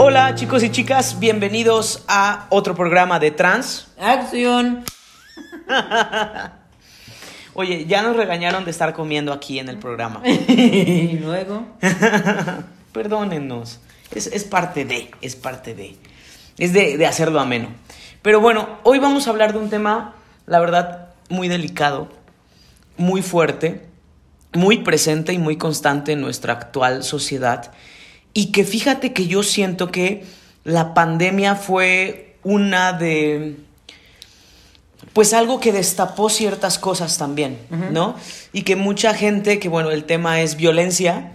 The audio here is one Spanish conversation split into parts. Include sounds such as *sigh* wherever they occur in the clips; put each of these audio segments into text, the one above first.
Hola chicos y chicas, bienvenidos a otro programa de Trans. Acción. *laughs* Oye, ya nos regañaron de estar comiendo aquí en el programa. *laughs* y luego. *laughs* Perdónennos. Es, es parte de, es parte de. Es de, de hacerlo ameno. Pero bueno, hoy vamos a hablar de un tema, la verdad, muy delicado, muy fuerte, muy presente y muy constante en nuestra actual sociedad. Y que fíjate que yo siento que la pandemia fue una de pues algo que destapó ciertas cosas también, ¿no? Y que mucha gente, que bueno, el tema es violencia,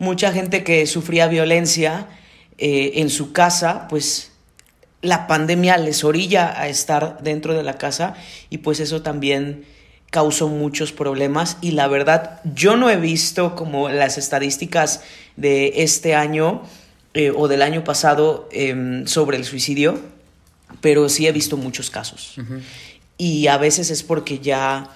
mucha gente que sufría violencia eh, en su casa, pues la pandemia les orilla a estar dentro de la casa y pues eso también causó muchos problemas y la verdad yo no he visto como las estadísticas de este año eh, o del año pasado em, sobre el suicidio, pero sí he visto muchos casos. Y a veces es porque ya,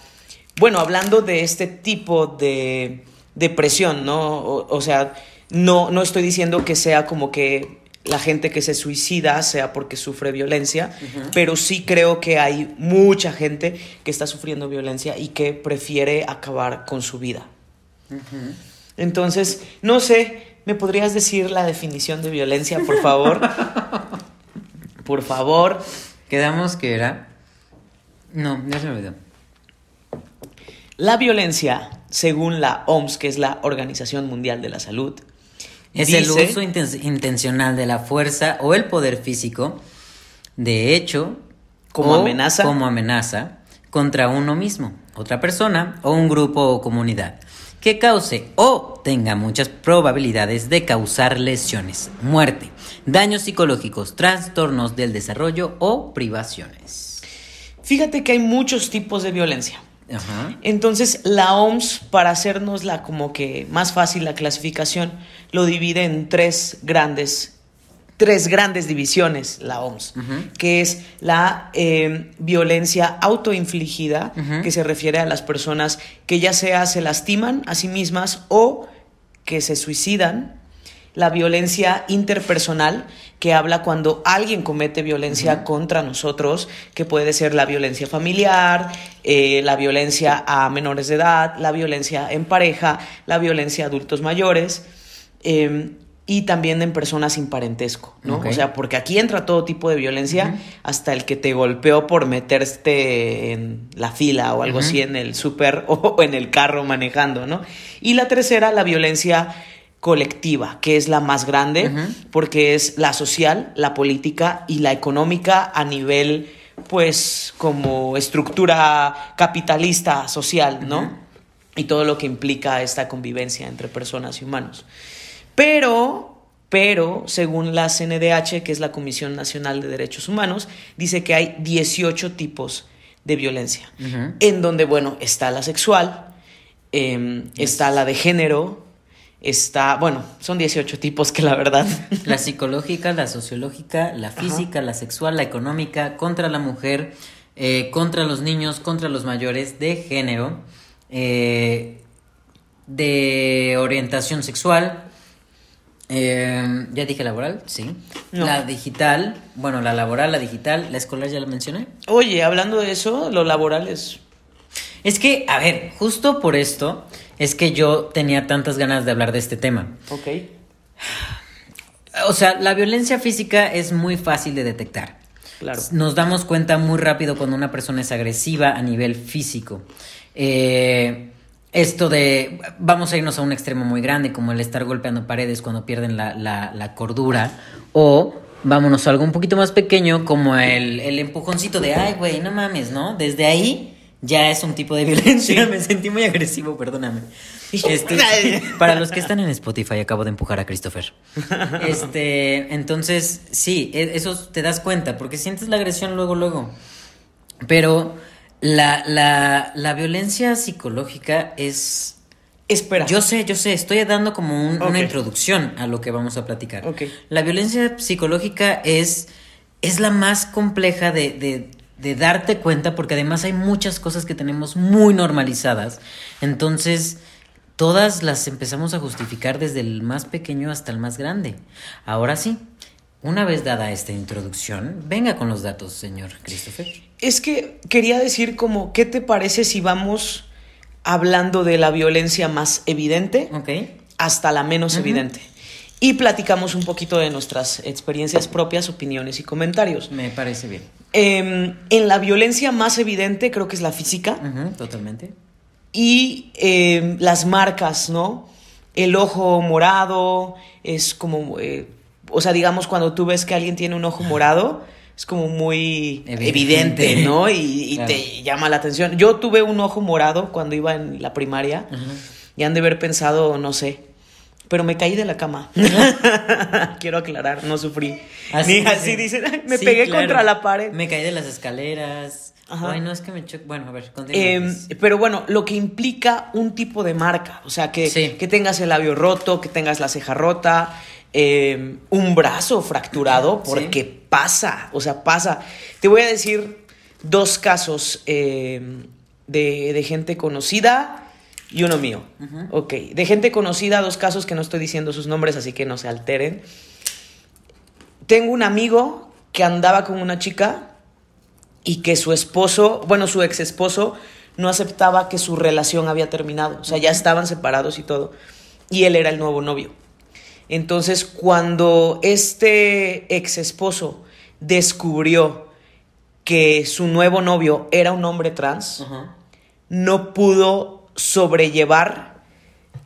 bueno, hablando de este tipo de depresión, ¿no? O, sea, no, no estoy diciendo que sea como que la gente que se suicida sea porque sufre violencia, pero sí creo que hay mucha gente que está sufriendo violencia y que prefiere acabar con su vida. Entonces, no sé, ¿me podrías decir la definición de violencia, por favor? *laughs* por favor. Quedamos que era... No, ya se me olvidó. La violencia, según la OMS, que es la Organización Mundial de la Salud, es el uso intencional de la fuerza o el poder físico, de hecho, como amenaza. Como amenaza contra uno mismo, otra persona o un grupo o comunidad que cause o tenga muchas probabilidades de causar lesiones, muerte, daños psicológicos, trastornos del desarrollo o privaciones. Fíjate que hay muchos tipos de violencia. Entonces la OMS, para hacernos la como que más fácil la clasificación, lo divide en tres grandes, tres grandes divisiones, la OMS, que es la eh, violencia autoinfligida, que se refiere a las personas que ya sea se lastiman a sí mismas o que se suicidan la violencia interpersonal, que habla cuando alguien comete violencia contra nosotros, que puede ser la violencia familiar, eh, la violencia a menores de edad, la violencia en pareja, la violencia a adultos mayores. Em, y también en personas sin parentesco, ¿no? O sea, porque aquí entra todo tipo de violencia, hasta el que te golpeó por meterte en la fila o algo así en el súper *laughs* o en el carro manejando, ¿no? Y la tercera, la violencia colectiva, que es la más grande, porque es la social, la política y la económica a nivel, pues, como estructura capitalista social, ¿no? Y todo lo que implica esta convivencia entre personas y humanos. Pero, pero, según la CNDH, que es la Comisión Nacional de Derechos Humanos, dice que hay 18 tipos de violencia, en donde, bueno, está la sexual, em, está la de género, está, bueno, son 18 tipos que la verdad. *laughs* La psicológica, la sociológica, la física, la sexual, la económica, contra la mujer, eh, contra los niños, contra los mayores, de género, eh, de orientación sexual. Eh, ya dije laboral, sí. La digital, bueno, la laboral, la digital, la escolar ya la mencioné. Oye, hablando de eso, lo laboral es... Es que, a ver, justo por esto, es que yo tenía tantas ganas de hablar de este tema. Ok. O sea, la violencia física es muy fácil de detectar. Claro. Nos damos cuenta muy rápido cuando una persona es agresiva a nivel físico. Eh, esto de, vamos a irnos a un extremo muy grande, como el estar golpeando paredes cuando pierden la, la, cordura, o vámonos a algo un poquito más pequeño, como el, el empujoncito de, ay, güey, no mames, ¿no? Desde ahí ya es un tipo de *laughs* violencia. Me sentí muy agresivo, perdóname. Este, *laughs* para los que están en Spotify, acabo de empujar a Christopher. *laughs* Este, entonces, sí, e, eso te das cuenta, porque sientes la agresión luego, luego. Pero la, la, la violencia psicológica es. Espera. Yo sé, yo sé, estoy dando como una introducción a lo que vamos a platicar. Okay. La violencia psicológica es, es la más compleja de de darte cuenta, porque además hay muchas cosas que tenemos muy normalizadas. Entonces, todas las empezamos a justificar desde el más pequeño hasta el más grande. Ahora sí, Una vez dada esta introducción, venga con los datos, señor Christopher. Es que quería decir como, ¿qué te parece si vamos hablando de la violencia más evidente hasta la menos evidente? Y platicamos un poquito de nuestras experiencias propias, opiniones y comentarios. Me parece bien. Em, en la violencia más evidente creo que es la física. totalmente. Y em, las marcas, ¿no? El ojo morado es como... Eh, o sea, digamos, cuando tú ves que alguien tiene un ojo morado, es como muy evidente, ¿no? Y, te llama la atención. Yo tuve un ojo morado cuando iba en la primaria y han de haber pensado, no sé, pero me caí de la cama. *laughs* Quiero aclarar, no sufrí. Así, así dicen, me pegué contra la pared. Me caí de las escaleras. Ay, no es que me choque. Bueno, a ver, eh, pero bueno, lo que implica un tipo de marca. O sea, que, que tengas el labio roto, que tengas la ceja rota, Em, un brazo fracturado, porque pasa, o sea, pasa. Te voy a decir dos casos em, de, gente conocida y uno mío. Ok, de gente conocida, dos casos que no estoy diciendo sus nombres, así que no se alteren. Tengo un amigo que andaba con una chica y que su esposo, bueno, su ex esposo, no aceptaba que su relación había terminado. O sea, ya estaban separados y todo. Y él era el nuevo novio. Entonces, cuando este ex esposo descubrió que su nuevo novio era un hombre trans, no pudo sobrellevar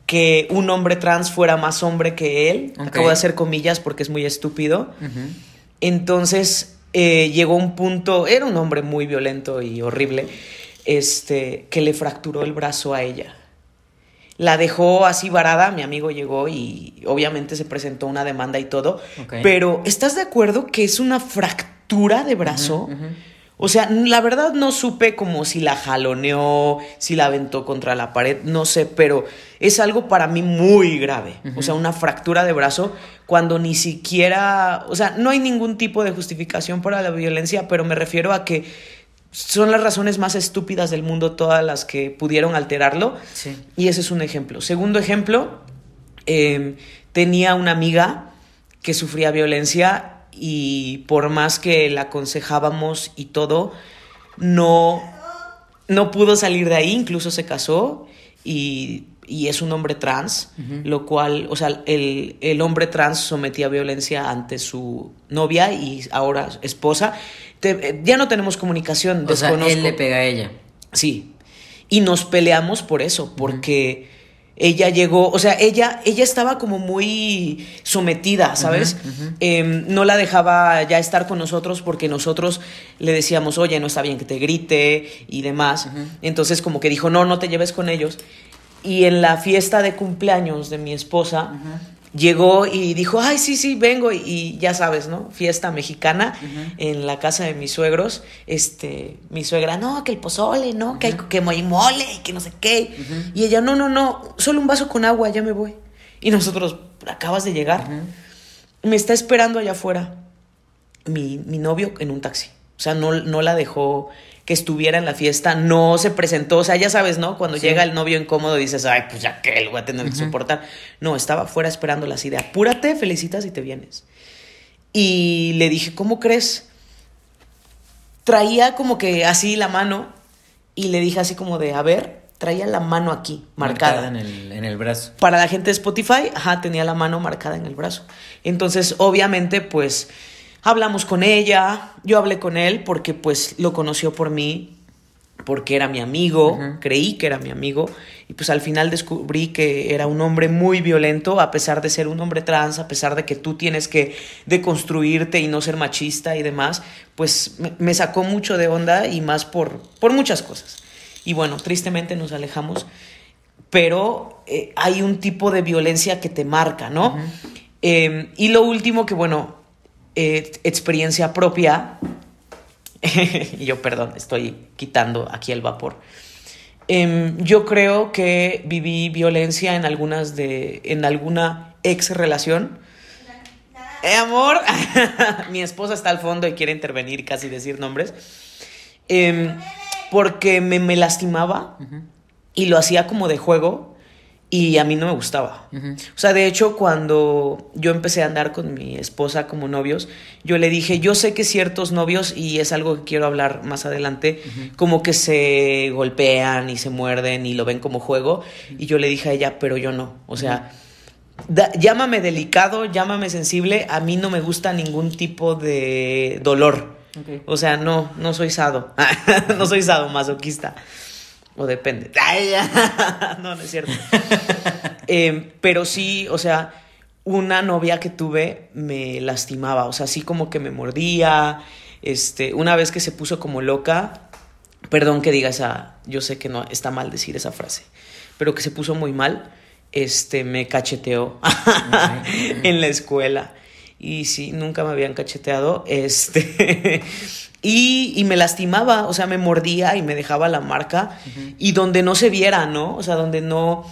que un hombre trans fuera más hombre que él. Acabo de hacer comillas porque es muy estúpido. Entonces eh, llegó un punto, era un hombre muy violento y horrible, este, que le fracturó el brazo a ella la dejó así varada, mi amigo llegó y obviamente se presentó una demanda y todo, pero ¿estás de acuerdo que es una fractura de brazo? O sea, la verdad no supe como si la jaloneó, si la aventó contra la pared, no sé, pero es algo para mí muy grave. O sea, una fractura de brazo cuando ni siquiera, o sea, no hay ningún tipo de justificación para la violencia, pero me refiero a que son las razones más estúpidas del mundo todas las que pudieron alterarlo. Y ese es un ejemplo. Segundo ejemplo, em, tenía una amiga que sufría violencia y por más que la aconsejábamos y todo, no, no pudo salir de ahí, incluso se casó y, es un hombre trans, lo cual, o sea, el, el hombre trans sometía violencia ante su novia y ahora esposa ya no tenemos comunicación. O sea, él le pega a ella. Sí. Y nos peleamos por eso, porque ella llegó, o sea, ella, ella estaba como muy sometida, ¿sabes? Em, no la dejaba ya estar con nosotros porque nosotros le decíamos, oye, no está bien que te grite y demás. Entonces como que dijo, no, no te lleves con ellos. Y en la fiesta de cumpleaños de mi esposa, llegó y dijo, ay, sí, sí, vengo. Y, ya sabes, ¿no? Fiesta mexicana en la casa de mis suegros. Este, mi suegra, no, que el pozole, ¿no? Que hay que mole, que no sé qué. Y ella, no, no, no, solo un vaso con agua, ya me voy. Y nosotros, acabas de llegar. Me está esperando allá afuera mi, mi novio en un taxi. O sea, no, no la dejó que estuviera en la fiesta, no se presentó, o sea, ya sabes, ¿no? Cuando llega el novio incómodo dices, ay, pues ya que lo voy a tener que soportar. No, estaba fuera esperándola así de apúrate, felicitas y te vienes. Y le dije, ¿cómo crees? Traía como que así la mano y le dije así como de, a ver, traía la mano aquí, marcada. en, el, en el brazo. Para la gente de Spotify, ajá, tenía la mano marcada en el brazo. Entonces, obviamente, pues Hablamos con ella, yo hablé con él porque pues lo conoció por mí, porque era mi amigo, creí que era mi amigo y pues al final descubrí que era un hombre muy violento a pesar de ser un hombre trans, a pesar de que tú tienes que deconstruirte y no ser machista y demás, pues me, sacó mucho de onda y más por, por muchas cosas. Y bueno, tristemente nos alejamos, pero eh, hay un tipo de violencia que te marca, ¿no? Em, y lo último que, bueno, eh, experiencia propia, *laughs* y yo perdón, estoy quitando aquí el vapor. Em, yo creo que viví violencia en algunas de, en alguna ex relación. Eh, amor, *laughs* mi esposa está al fondo y quiere intervenir, casi decir nombres. Em, porque me, me lastimaba y lo hacía como de juego y a mí no me gustaba. O sea, de hecho, cuando yo empecé a andar con mi esposa como novios, yo le dije, yo sé que ciertos novios, y es algo que quiero hablar más adelante, como que se golpean y se muerden y lo ven como juego. Y yo le dije a ella, pero yo no. O sea, llámame delicado, llámame sensible, a mí no me gusta ningún tipo de dolor. O sea, no, no soy sado. *laughs* no soy sado masoquista. O depende. *laughs* *laughs* no, no es cierto. *laughs* Em, pero sí, o sea, una novia que tuve me lastimaba. O sea, así como que me mordía. Este, una vez que se puso como loca, perdón que diga esa, yo sé que no está mal decir esa frase, pero que se puso muy mal, este, me cacheteó en la escuela. Y sí, nunca me habían cacheteado. Este. Y, me lastimaba, o sea, me mordía y me dejaba la marca. Y donde no se viera, ¿no? O sea, donde no.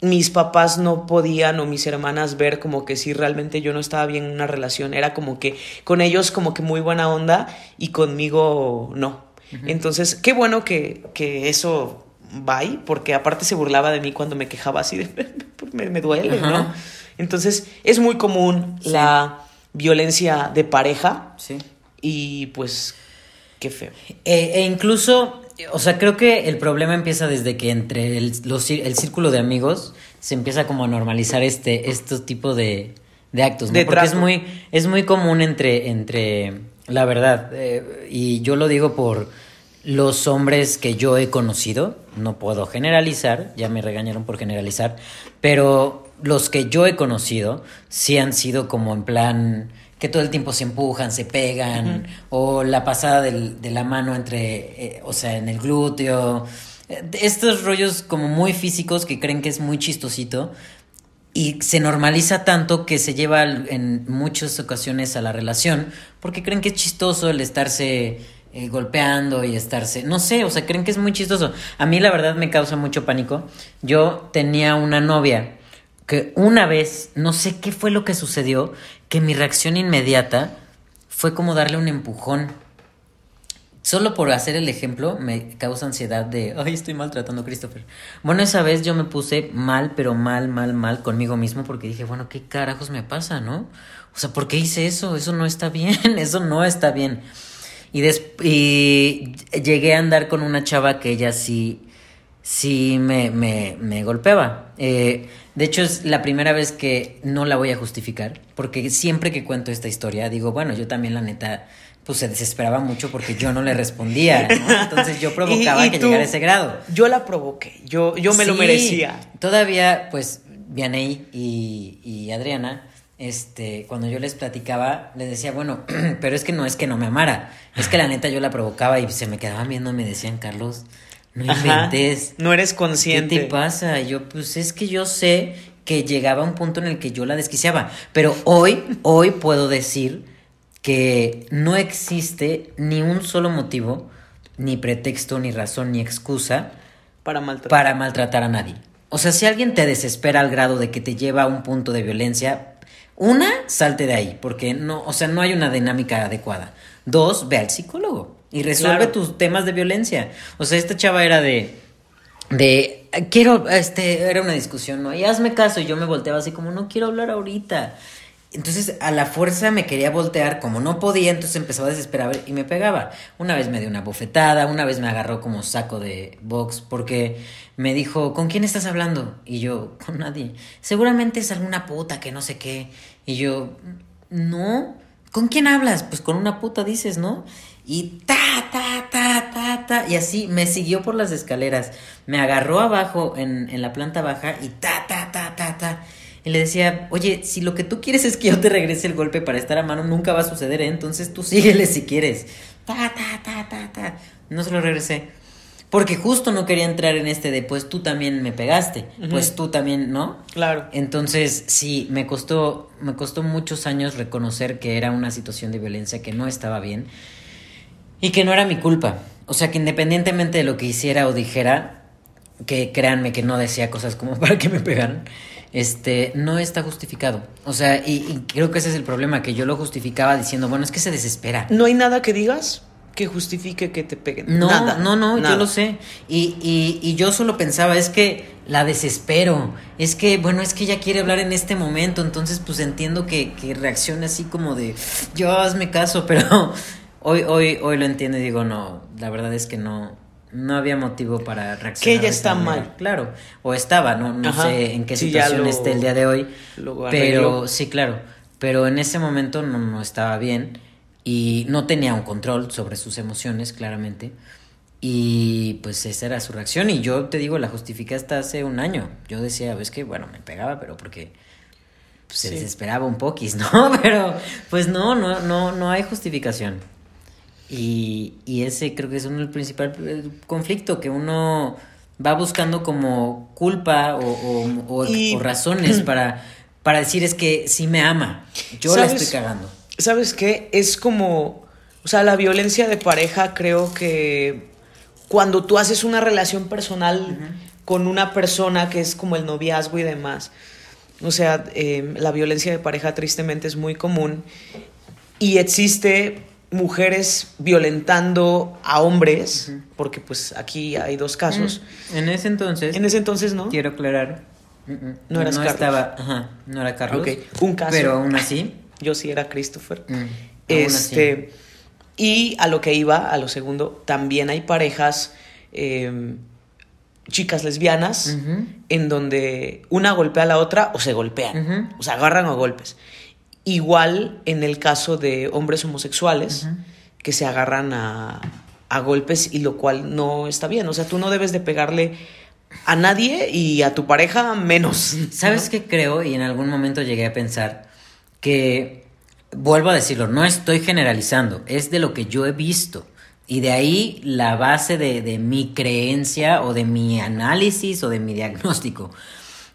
Mis papás no podían o mis hermanas ver como que si realmente yo no estaba bien en una relación. Era como que con ellos como que muy buena onda y conmigo no. Entonces, qué bueno que, que eso va porque aparte se burlaba de mí cuando me quejaba así de *laughs* me, duele, ¿no? Entonces, es muy común la violencia de pareja. Sí. Y pues, qué feo. Eh, e incluso, o sea, creo que el problema empieza desde que entre el, el círculo de amigos se empieza como a normalizar este, este tipo de, de actos, ¿no? Porque es muy, es muy común entre, entre la verdad, eh, y yo lo digo por los hombres que yo he conocido, no puedo generalizar, ya me regañaron por generalizar, pero los que yo he conocido sí han sido como en plan que todo el tiempo se empujan, se pegan, o la pasada de la mano entre, eh, o sea, en el glúteo. Estos rollos como muy físicos que creen que es muy chistosito y se normaliza tanto que se lleva en muchas ocasiones a la relación porque creen que es chistoso el estarse eh, golpeando y estarse, no sé, o sea, creen que es muy chistoso. A mí la verdad me causa mucho pánico. Yo tenía una novia que una vez, no sé qué fue lo que sucedió, que mi reacción inmediata fue como darle un empujón. Solo por hacer el ejemplo me causa ansiedad de, ay, estoy maltratando a Christopher. Bueno, esa vez yo me puse mal, pero mal, mal, mal conmigo mismo porque dije, bueno, ¿qué carajos me pasa, no? O sea, ¿por qué hice eso? Eso no está bien, *laughs* eso no está bien. Y, y llegué a andar con una chava que ella sí sí me, me, me golpeaba. Eh, de hecho, es la primera vez que no la voy a justificar, porque siempre que cuento esta historia, digo, bueno, yo también la neta, pues se desesperaba mucho porque yo no le respondía, Entonces yo *laughs* provocaba que llegara a ese grado. Yo la provoqué, yo, yo me lo merecía. Todavía, pues, Vianey y, y Adriana este, cuando yo les platicaba, les decía, bueno, *clears throat* pero es que no es que no me amara, es que la neta yo la provocaba y se me quedaban viendo y me decían, Carlos, no inventes. no eres consciente. ¿Qué te pasa? Yo, pues es que yo sé que llegaba un punto en el que yo la desquiciaba. Pero hoy, hoy puedo decir que no existe ni un solo motivo, ni pretexto, ni razón, ni excusa para maltratar, para maltratar a nadie. O sea, si alguien te desespera al grado de que te lleva a un punto de violencia, una, salte de ahí, porque no, o sea, no hay una dinámica adecuada. Dos, ve al psicólogo y resuelve tus temas de violencia. O sea, esta chava era de de quiero este era una discusión, ¿no? Y hazme caso, y yo me volteaba así como no quiero hablar ahorita. Entonces a la fuerza me quería voltear, como no podía, entonces empezaba a desesperar y me pegaba. Una vez me dio una bofetada, una vez me agarró como saco de box porque me dijo, ¿con quién estás hablando? Y yo, con nadie. Seguramente es alguna puta que no sé qué. Y yo, no. ¿Con quién hablas? Pues con una puta dices, ¿no? Y ta, ta, ta, ta, ta. Y así me siguió por las escaleras. Me agarró abajo en, en la planta baja y ta, ta, ta, ta, ta. Y le decía, oye, si lo que tú quieres es que yo te regrese el golpe para estar a mano, nunca va a suceder, ¿eh? Entonces tú síguele si quieres. Ta, ta, ta, ta, ta. No se lo regresé. Porque justo no quería entrar en este de, pues tú también me pegaste, pues tú también, ¿no? Claro. Entonces, sí, me costó, me costó muchos años reconocer que era una situación de violencia que no estaba bien y que no era mi culpa. O sea, que independientemente de lo que hiciera o dijera, que créanme que no decía cosas como *laughs* para que me pegaran, este, no está justificado. O sea, y, creo que ese es el problema, que yo lo justificaba diciendo, bueno, es que se desespera. ¿No hay nada que digas? que justifique que te peguen. No, no, no, yo lo sé. Y, y, y, yo solo pensaba, es que la desespero. Es que, bueno, es que ella quiere hablar en este momento, entonces pues entiendo que, que reaccione así como de, yo hazme caso, *laughs* pero hoy, hoy, hoy lo entiendo y digo, no, la verdad es que no, no había motivo para reaccionar. Que ella está mal. Claro, o estaba, no, no sé en qué situación esté el día de hoy, pero sí, claro, pero en ese momento no, no estaba bien y no tenía un control sobre sus emociones, claramente. Y pues esa era su reacción. Y yo te digo, la justifiqué hasta hace un año. Yo decía, es que, bueno, me pegaba, pero porque pues, se desesperaba un poquis, *laughs* ¿no? Pero pues no, no, no, no hay justificación. Y, y ese creo que es uno el principal eh, conflicto, que uno va buscando como culpa o, o, razones *clears throat* para, para decir es que sí me ama. Yo la estoy cagando. ¿Sabes qué? Es como, o sea, la violencia de pareja creo que cuando tú haces una relación personal con una persona que es como el noviazgo y demás, o sea, em, la violencia de pareja tristemente es muy común y existe mujeres violentando a hombres, porque pues aquí hay dos casos. En ese entonces. En ese entonces, ¿no? Quiero aclarar. No eras Carlos. Estaba, ajá, no era Carlos. Un caso. Pero aún así. *laughs* Yo sí era Christopher. Mm, este. Y a lo que iba, a lo segundo, también hay parejas, em, chicas lesbianas, en donde una golpea a la otra o se golpean, o se agarran a golpes. Igual en el caso de hombres homosexuales, que se agarran a, a golpes y lo cual no está bien. O sea, tú no debes de pegarle a nadie y a tu pareja menos. ¿Sabes qué creo? Y en algún momento llegué a pensar que vuelvo a decirlo, no estoy generalizando, es de lo que yo he visto. Y de ahí la base de, mi creencia o de mi análisis o de mi diagnóstico.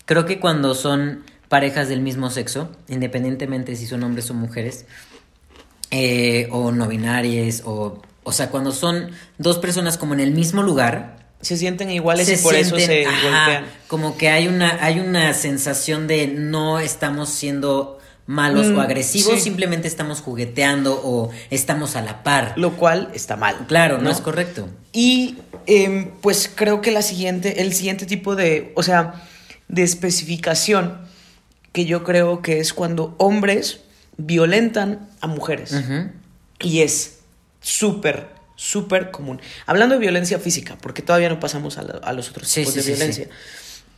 Creo que cuando son parejas del mismo sexo, independientemente si son hombres o mujeres, eh, o no binarias, o, o sea, cuando son dos personas como en el mismo lugar, se sienten iguales y por eso se golpean. Como que hay una, hay una sensación de no estamos siendo malos o mm, agresivos, simplemente estamos jugueteando o estamos a la par. Lo cual está mal. Claro, no, es correcto. Y em, pues creo que la siguiente, el siguiente tipo de, o sea, de especificación que yo creo que es cuando hombres violentan a mujeres. Y es súper, súper común. Hablando de violencia física, porque todavía no pasamos a, los otros tipos de violencia.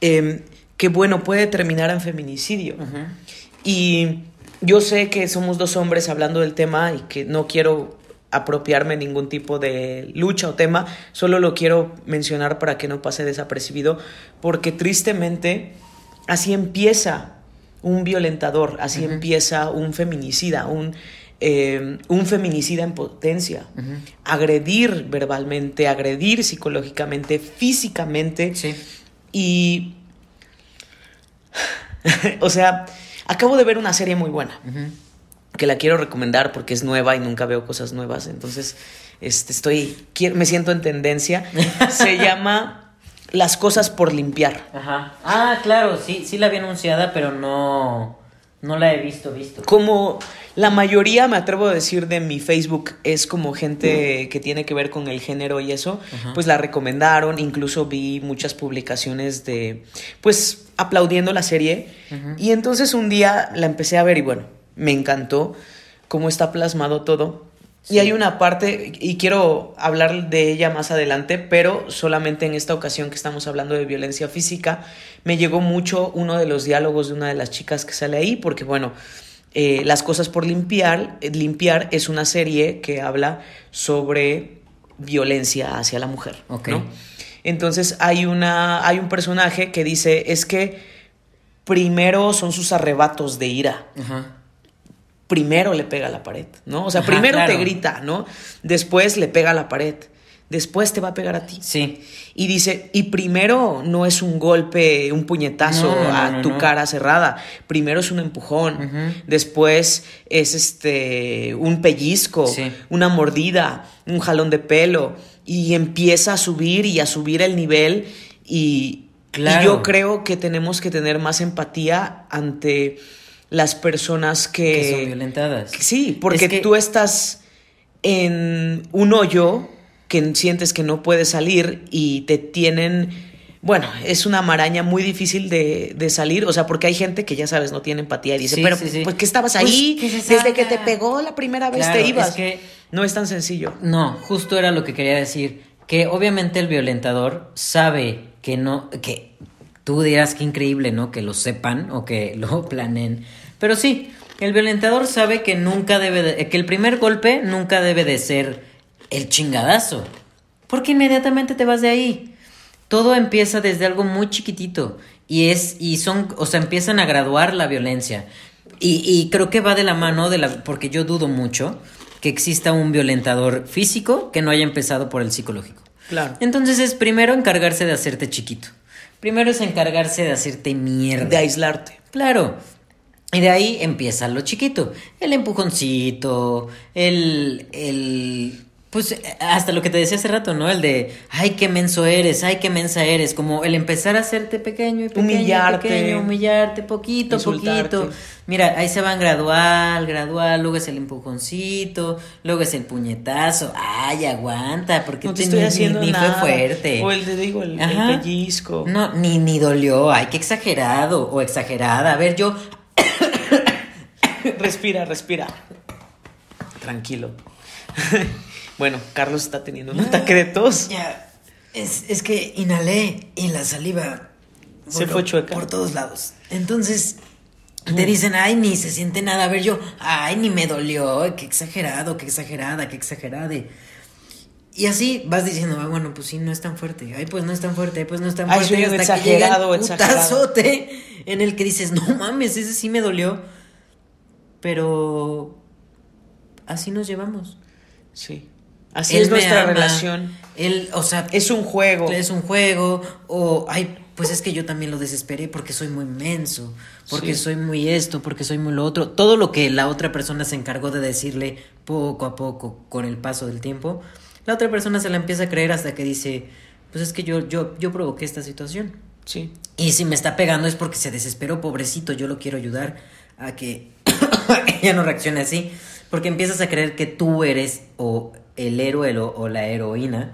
Em, que bueno, puede terminar en feminicidio. Y yo sé que somos dos hombres hablando del tema y que no quiero apropiarme ningún tipo de lucha o tema, solo lo quiero mencionar para que no pase desapercibido, porque tristemente así empieza un violentador, así empieza un feminicida, un, eh, un feminicida en potencia. Agredir verbalmente, agredir psicológicamente, físicamente. Y, *sighs* o sea, Acabo de ver una serie muy buena. Que la quiero recomendar porque es nueva y nunca veo cosas nuevas. Entonces, este, estoy. me siento en tendencia. *laughs* Se llama Las cosas por limpiar. Ajá. Ah, claro, sí, sí la había anunciada, pero no. No la he visto, visto. Como la mayoría, me atrevo a decir, de mi Facebook es como gente que tiene que ver con el género y eso, pues la recomendaron. Incluso vi muchas publicaciones de, pues, aplaudiendo la serie. Y entonces un día la empecé a ver y bueno, me encantó cómo está plasmado todo. Y hay una parte, y quiero hablar de ella más adelante, pero solamente en esta ocasión que estamos hablando de violencia física, me llegó mucho uno de los diálogos de una de las chicas que sale ahí, porque bueno, eh, Las cosas por limpiar, eh, limpiar es una serie que habla sobre violencia hacia la mujer. Entonces hay, una, hay un personaje que dice, es que primero son sus arrebatos de ira. Ajá primero le pega a la pared, ¿no? O sea, primero te grita, ¿no? Después le pega a la pared. Después te va a pegar a ti. Sí. Y dice, y primero no es un golpe, un puñetazo a tu cara cerrada. Primero es un empujón. Después es este un pellizco, una mordida, un jalón de pelo. Y empieza a subir y a subir el nivel. Y, y yo creo que tenemos que tener más empatía ante las personas que... Que son violentadas. Sí, porque tú estás en un hoyo que sientes que no puedes salir y te tienen bueno, es una maraña muy difícil de, de, salir, o sea, porque hay gente que ya sabes, no tiene empatía y dice, pero pues que estabas pues, ahí, desde que te pegó la primera vez te ibas. que no es tan sencillo. No, justo era lo que quería decir, que obviamente el violentador sabe que no, que tú dirás que increíble, ¿no? Que lo sepan o que *laughs* lo planeen, pero sí, el violentador sabe que nunca debe, de, que el primer golpe nunca debe de ser el chingadazo, porque inmediatamente te vas de ahí. Todo empieza desde algo muy chiquitito y es y son o sea empiezan a graduar la violencia. Y, y, creo que va de la mano de la porque yo dudo mucho que exista un violentador físico que no haya empezado por el psicológico. Claro. Entonces es primero encargarse de hacerte chiquito primero es encargarse de hacerte mierda. De aislarte. Claro. Y de ahí empieza lo chiquito. El empujoncito el el pues hasta lo que te decía hace rato, ¿no? El de, ay, qué menso eres, ay, qué mensa eres. Como el empezar a hacerte pequeño y pequeño, humillarte, pequeño, humillarte, poquito, poquito. Mira, ahí se van gradual, gradual, luego es el empujoncito, luego es el puñetazo. Ay, aguanta, porque no te estoy haciendo ni, fue fuerte. O el de, digo, el, el pellizco. No, ni, ni dolió, ay, qué exagerado o exagerada. A ver, yo... *coughs* respira, respira. Tranquilo. *coughs* Bueno, Carlos está teniendo un ataque de tos. Ya, es, es que inhalé y la saliva se fue chueca. Por todos lados. Entonces, te dicen, ay, ni se siente nada. A ver, yo, ay, ni me dolió. Qué exagerado, qué exagerada, qué exagerada. Y así vas diciendo, ah, bueno, pues sí, no es tan fuerte. Ay, pues no es tan fuerte. Ay, pues no es tan fuerte. Ay, hasta exagerado, que exagerado. en el que dices, no mames, ese sí me dolió. Pero así nos llevamos. Sí. Así es nuestra relación. Él, o sea, es un juego. Es un juego. O, ay, pues es que yo también lo desesperé porque soy muy menso, porque soy muy esto, porque soy muy lo otro. Todo lo que la otra persona se encargó de decirle poco a poco con el paso del tiempo, la otra persona se la empieza a creer hasta que dice, pues es que yo, yo, yo provoqué esta situación. Sí. Y si me está pegando es porque se desesperó, pobrecito, yo lo quiero ayudar a que *coughs* ella no reaccione así. Porque empiezas a creer que tú eres o el héroe o la heroína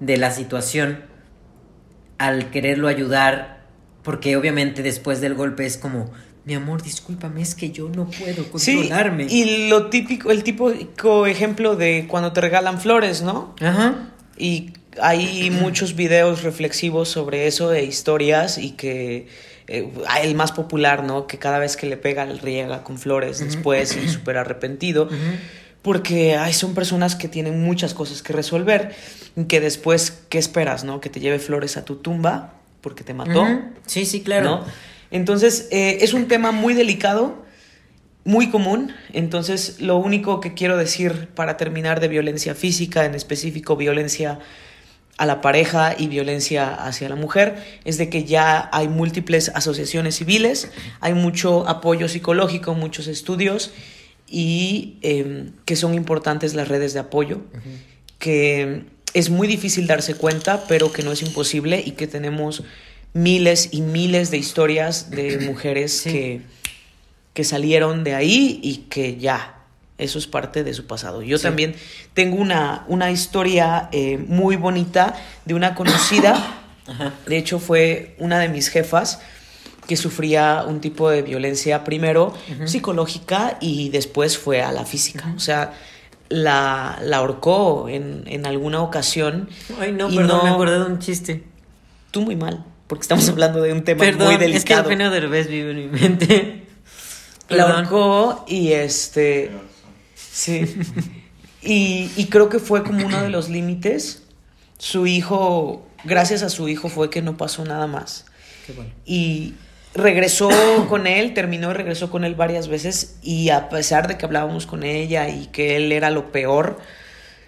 de la situación al quererlo ayudar, porque obviamente después del golpe es como, mi amor, discúlpame, es que yo no puedo controlarme. y lo típico, el típico ejemplo de cuando te regalan flores, ¿no? Ajá. Y hay muchos videos reflexivos sobre eso e historias y que eh, el más popular, ¿no? Que cada vez que le pega le riega con flores después y súper arrepentido porque ay, son personas que tienen muchas cosas que resolver, que después, ¿qué esperas, no? Que te lleve flores a tu tumba porque te mató. Sí, sí, claro. Entonces, eh, es un tema muy delicado, muy común. Entonces, lo único que quiero decir para terminar de violencia física, en específico violencia a la pareja y violencia hacia la mujer, es de que ya hay múltiples asociaciones civiles, hay mucho apoyo psicológico, muchos estudios y em, que son importantes las redes de apoyo, que es muy difícil darse cuenta, pero que no es imposible y que tenemos miles y miles de historias de *clears throat* mujeres que, que salieron de ahí y que ya, eso es parte de su pasado. Yo también tengo una, una historia eh, muy bonita de una conocida, *coughs* de hecho fue una de mis jefas, que sufría un tipo de violencia primero psicológica y después fue a la física. O sea, la, la ahorcó en, en, alguna ocasión. Ay, no, perdón, me acordé de un chiste. Tú muy mal, porque estamos hablando de un tema muy delicado. es que el pena de revés vive en mi mente. *laughs* la ahorcó y este... Sí. y, y creo que fue como uno de los límites. Su hijo, gracias a su hijo fue que no pasó nada más. Qué bueno. Y regresó *coughs* con él, terminó y regresó con él varias veces y a pesar de que hablábamos con ella y que él era lo peor,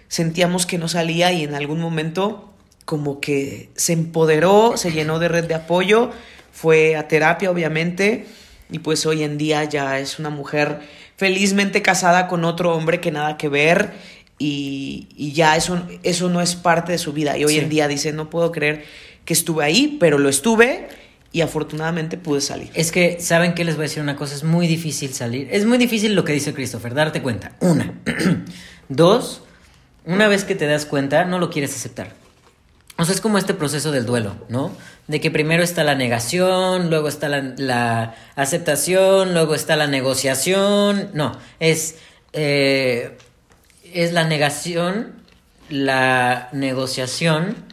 sentíamos que no salía y en algún momento como que se empoderó, se llenó de red de apoyo, fue a terapia obviamente y pues hoy en día ya es una mujer felizmente casada con otro hombre que nada que ver y, ya eso, eso no es parte de su vida y hoy en día dice no puedo creer que estuve ahí, pero lo estuve y afortunadamente pude salir. Es que, ¿saben qué les voy a decir una cosa? Es muy difícil salir. Es muy difícil lo que dice Christopher, darte cuenta. Una. *clears throat* Dos, una vez que te das cuenta, no lo quieres aceptar. O sea, es como este proceso del duelo, ¿no? De que primero está la negación, luego está la, aceptación, luego está la negociación. No, es, eh, es la negación, la negociación,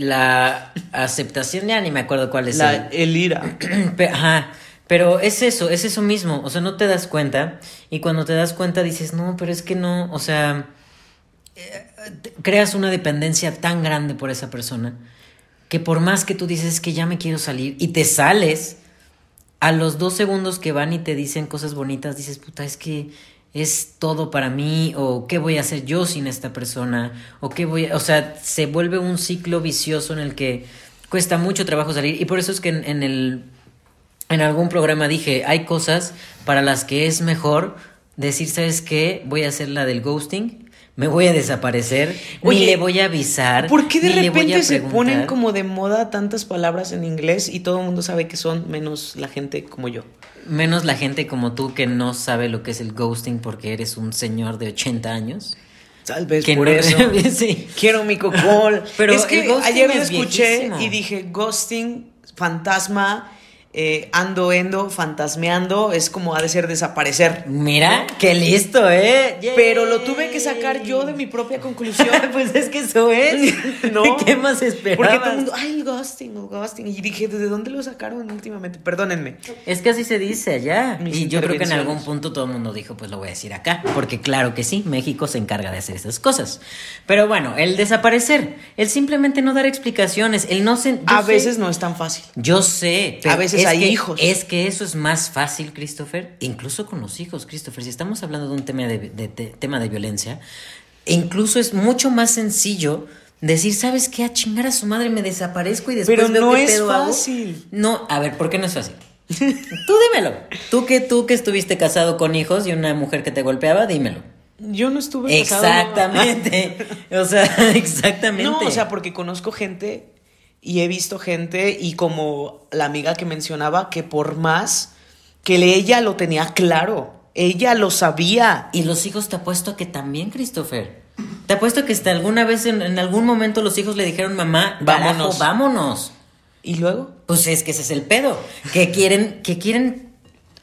la aceptación, ya ni me acuerdo cuál es. La, el ira. *clears throat* Ajá. Pero es eso, es eso mismo, o sea, no te das cuenta y cuando te das cuenta dices, no, pero es que no, o sea, eh, creas una dependencia tan grande por esa persona que por más que tú dices que ya me quiero salir y te sales, a los dos segundos que van y te dicen cosas bonitas, dices, puta, es que es todo para mí o qué voy a hacer yo sin esta persona o qué voy a... O sea, se vuelve un ciclo vicioso en el que cuesta mucho trabajo salir y por eso es que en el en algún programa dije, hay cosas para las que es mejor decir, ¿sabes qué? Voy a hacer la del ghosting, me voy a desaparecer, ni le voy a avisar. ¿Por qué de repente se ponen como de moda tantas palabras en inglés y todo el mundo sabe que son menos la gente como yo? Menos la gente como tú que no sabe lo que es el ghosting porque eres un señor de 80 años. Tal vez por eso. *laughs* sí. Quiero mi cocol. Pero es que ayer lo escuché y dije ghosting, fantasma eh, ando, endo, fantasmeando, es como ha de ser desaparecer. Mira, qué listo, ¿eh? Pero lo tuve que sacar yo de mi propia conclusión. *laughs* pues es que eso es. *laughs* ¿No? ¿Qué más esperabas? Porque todo el mundo, ay, el ghosting, el ghosting. Y dije, ¿de dónde lo sacaron últimamente? Perdónenme. Es que así se dice allá. y yo creo que en algún punto todo el mundo dijo, pues lo voy a decir acá. Porque claro que sí, México se encarga de hacer esas cosas. Pero bueno, el desaparecer, el simplemente no dar explicaciones, el no se... A veces no es tan fácil. Yo sé. a veces hay hijos. Es que eso es más fácil, Christopher, incluso con los hijos, Christopher. Si estamos hablando de un tema de, tema de violencia, incluso es mucho más sencillo decir, ¿sabes qué? A chingar a su madre me desaparezco y después Pero no es fácil. No, a ver, ¿por qué no es fácil? *laughs* tú dímelo. Tú que tú que estuviste casado con hijos y una mujer que te golpeaba, dímelo. Yo no estuve casado. Exactamente. *laughs* o sea, *laughs* exactamente. No, o sea, porque conozco gente y he visto gente y como la amiga que mencionaba, que por más que ella lo tenía claro, ella lo sabía. Y los hijos te apuesto que también, Christopher. Te apuesto que hasta alguna vez en, algún momento los hijos le dijeron, mamá, vámonos. vámonos. ¿Y luego? Pues es que ese es el pedo. Que quieren, que quieren.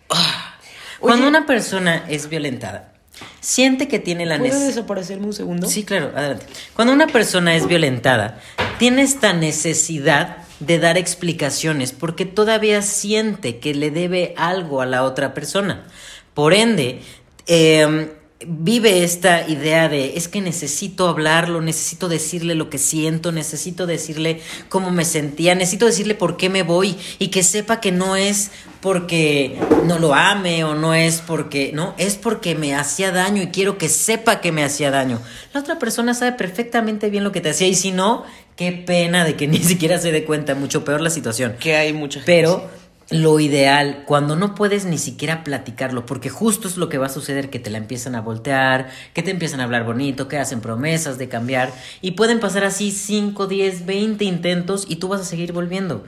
Ah. Cuando una persona es violentada, siente que tiene la necesidad. ¿Puede desaparecerme un segundo? Sí, claro, adelante. Cuando una persona es violentada, tiene esta necesidad de dar explicaciones porque todavía siente que le debe algo a la otra persona. Por ende, eh, vive esta idea de es que necesito hablarlo, necesito decirle lo que siento, necesito decirle cómo me sentía, necesito decirle por qué me voy y que sepa que no es porque no lo ame o no es porque, no, es porque me hacía daño y quiero que sepa que me hacía daño. La otra persona sabe perfectamente bien lo que te hacía y si no, qué pena de que *laughs* ni siquiera se dé cuenta, mucho peor la situación. Que hay mucha Pero lo ideal, cuando no puedes ni siquiera platicarlo, porque justo es lo que va a suceder, que te la empiezan a voltear, que te empiezan a hablar bonito, que hacen promesas de cambiar, y pueden pasar así 5, 10, 20 intentos y tú vas a seguir volviendo.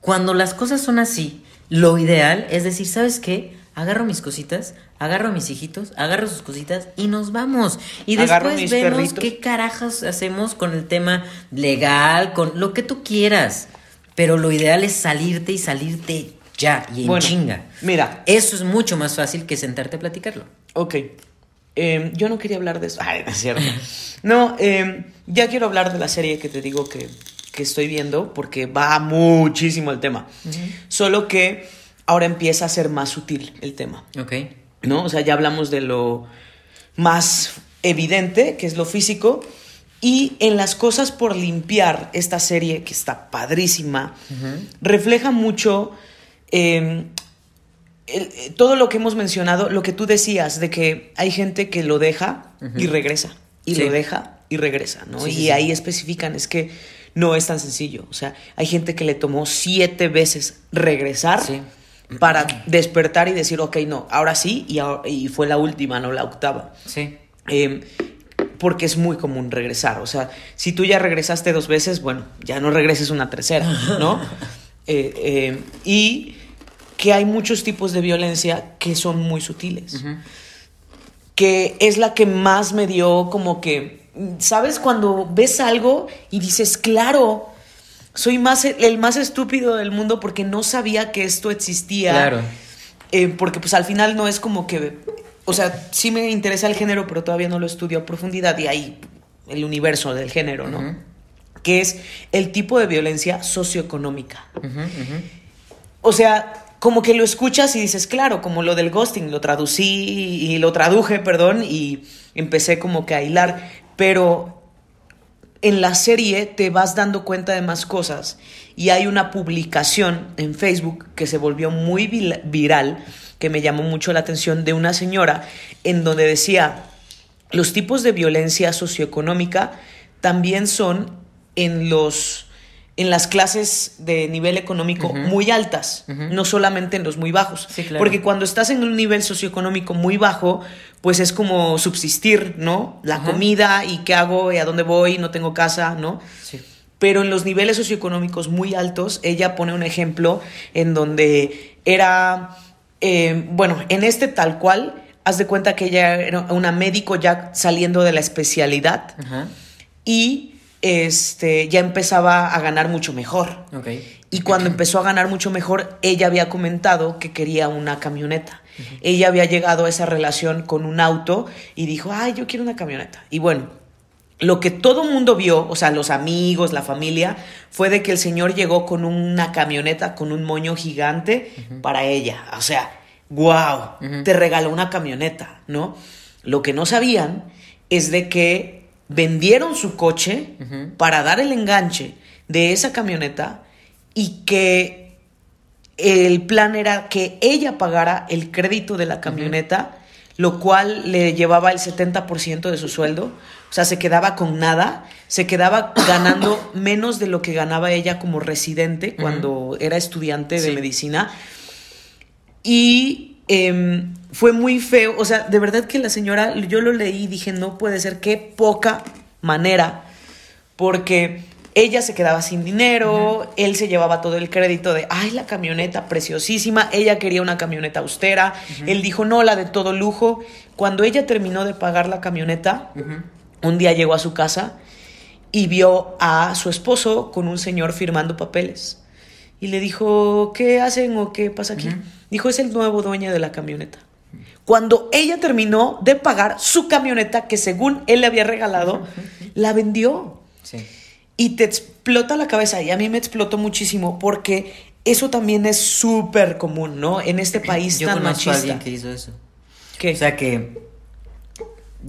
Cuando las cosas son así, lo ideal es decir, ¿sabes qué? Agarro mis cositas, agarro a mis hijitos, agarro sus cositas y nos vamos. Y después vemos qué carajas hacemos con el tema legal, con lo que tú quieras. Pero lo ideal es salirte y salirte ya y en chinga. Mira. Eso es mucho más fácil que sentarte a platicarlo. Ok. Em, yo no quería hablar de eso. *laughs* Ay, es cierto. no, em, ya quiero hablar de la serie que te digo que, estoy viendo porque va muchísimo el tema. Solo que ahora empieza a ser más sutil el tema. Ok. ¿No? O sea, ya hablamos de lo más evidente, que es lo físico, y en las cosas por limpiar, esta serie que está padrísima, refleja mucho em, eh, todo lo que hemos mencionado, lo que tú decías, de que hay gente que lo deja y regresa, y lo deja y regresa, ¿no? y ahí especifican, es que no es tan sencillo. O sea, hay gente que le tomó siete veces regresar para despertar y decir, ok, no, ahora sí, y, y fue la última, no la octava. Sí. Em, porque es muy común regresar. O sea, si tú ya regresaste dos veces, bueno, ya no regreses una tercera, ¿no? *laughs* Eh, eh, y que hay muchos tipos de violencia que son muy sutiles. Que es la que más me dio como que ¿sabes? Cuando ves algo y dices, claro, soy más el más estúpido del mundo porque no sabía que esto existía. Claro. Eh, porque pues al final no es como que, o sea, sí me interesa el género, pero todavía no lo estudio a profundidad y ahí el universo del género, ¿no? Que es el tipo de violencia socioeconómica. O sea, como que lo escuchas y dices, claro, como lo del ghosting, lo traducí y lo traduje, perdón, y empecé como que a hilar, pero en la serie te vas dando cuenta de más cosas. Y hay una publicación en Facebook que se volvió muy viral, que me llamó mucho la atención, de una señora en donde decía, los tipos de violencia socioeconómica también son en los en las clases de nivel económico muy altas, no solamente en los muy bajos. Porque cuando estás en un nivel socioeconómico muy bajo, pues es como subsistir, ¿no? La comida y qué hago y a dónde voy, no tengo casa, ¿no? Sí. Pero en los niveles socioeconómicos muy altos, ella pone un ejemplo en donde era, eh, bueno, en este tal cual, haz de cuenta que ella era una médico ya saliendo de la especialidad y este, ya empezaba a ganar mucho mejor. Y cuando empezó a ganar mucho mejor, ella había comentado que quería una camioneta. Ella había llegado a esa relación con un auto y dijo, ay, yo quiero una camioneta. Y bueno, lo que todo mundo vio, o sea, los amigos, la familia, fue de que el señor llegó con una camioneta, con un moño gigante para ella. O sea, wow, te regaló una camioneta, ¿no? Lo que no sabían es de que vendieron su coche para dar el enganche de esa camioneta y que el plan era que ella pagara el crédito de la camioneta, lo cual le llevaba el 70% de su sueldo. O sea, se quedaba con nada, se quedaba ganando *coughs* menos de lo que ganaba ella como residente cuando era estudiante de medicina. Y em, fue muy feo, o sea, de verdad que la señora, yo lo leí y dije, no puede ser, qué poca manera, porque ella se quedaba sin dinero, él se llevaba todo el crédito de, ay, la camioneta preciosísima, ella quería una camioneta austera, él dijo, no, la de todo lujo. Cuando ella terminó de pagar la camioneta, un día llegó a su casa y vio a su esposo con un señor firmando papeles. Y le dijo, ¿qué hacen o qué pasa aquí? Dijo, es el nuevo dueño de la camioneta cuando ella terminó de pagar su camioneta que según él le había regalado, la vendió. Y te explota la cabeza y a mí me explotó muchísimo porque eso también es súper común, ¿no? En este *clears throat* país Yo tan conozco a alguien que hizo eso. ¿Qué? O sea que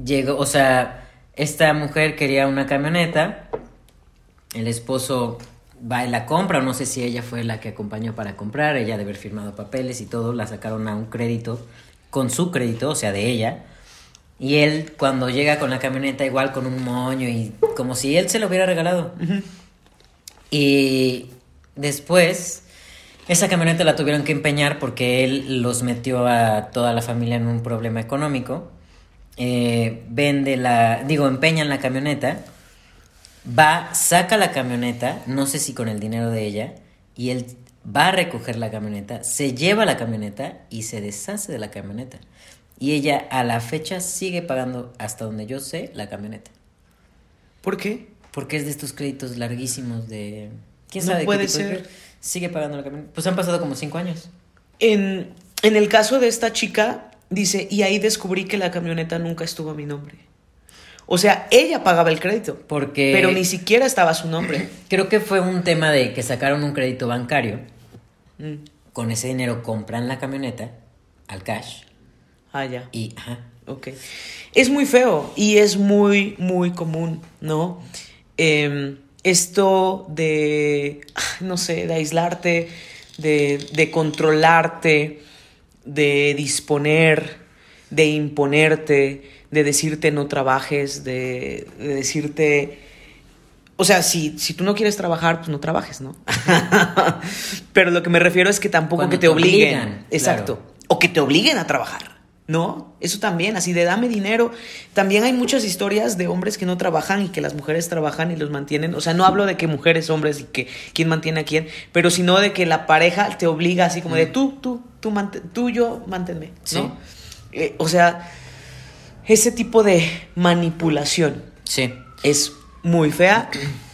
llegó, o sea, esta mujer quería una camioneta, el esposo va y la compra, no sé si ella fue la que acompañó para comprar, ella de haber firmado papeles y todo, la sacaron a un crédito con su crédito, o sea, de ella. Y él, cuando llega con la camioneta, igual con un moño y como si él se lo hubiera regalado. Y después, esa camioneta la tuvieron que empeñar porque él los metió a toda la familia en un problema económico. Eh, vende la, digo, empeñan la camioneta. Va, saca la camioneta, no sé si con el dinero de ella, y él va a recoger la camioneta, se lleva la camioneta y se deshace de la camioneta. Y ella a la fecha sigue pagando, hasta donde yo sé, la camioneta. ¿Por qué? Porque es de estos créditos larguísimos de... ¿Quién sabe? puede ser. Sigue pagando la camioneta. Pues han pasado como cinco años. En, en el caso de esta chica, dice, y ahí descubrí que la camioneta nunca estuvo a mi nombre. O sea, ella pagaba el crédito. Porque... Pero ni siquiera estaba su nombre. *clears throat* Creo que fue un tema de que sacaron un crédito bancario Mm. Con ese dinero compran la camioneta al cash. Ah, ya. Y, ajá. Ok. Es muy feo y es muy, muy común, ¿no? Em, esto de, no sé, de aislarte, de, controlarte, de disponer, de imponerte, de decirte no trabajes, de, de decirte o sea, si, si tú no quieres trabajar, pues no trabajes, ¿no? *laughs* Pero lo que me refiero es que tampoco que te, obliguen. exacto. O que te obliguen a trabajar, ¿no? Eso también, así de dame dinero. También hay muchas historias de hombres que no trabajan y que las mujeres trabajan y los mantienen. O sea, no hablo de que mujeres, hombres y que quién mantiene a quién, pero sino de que la pareja te obliga así como de mm. tú, tú, tú, tú yo, manténme, ¿no? Eh, o sea, ese tipo de manipulación Sí. Es muy fea.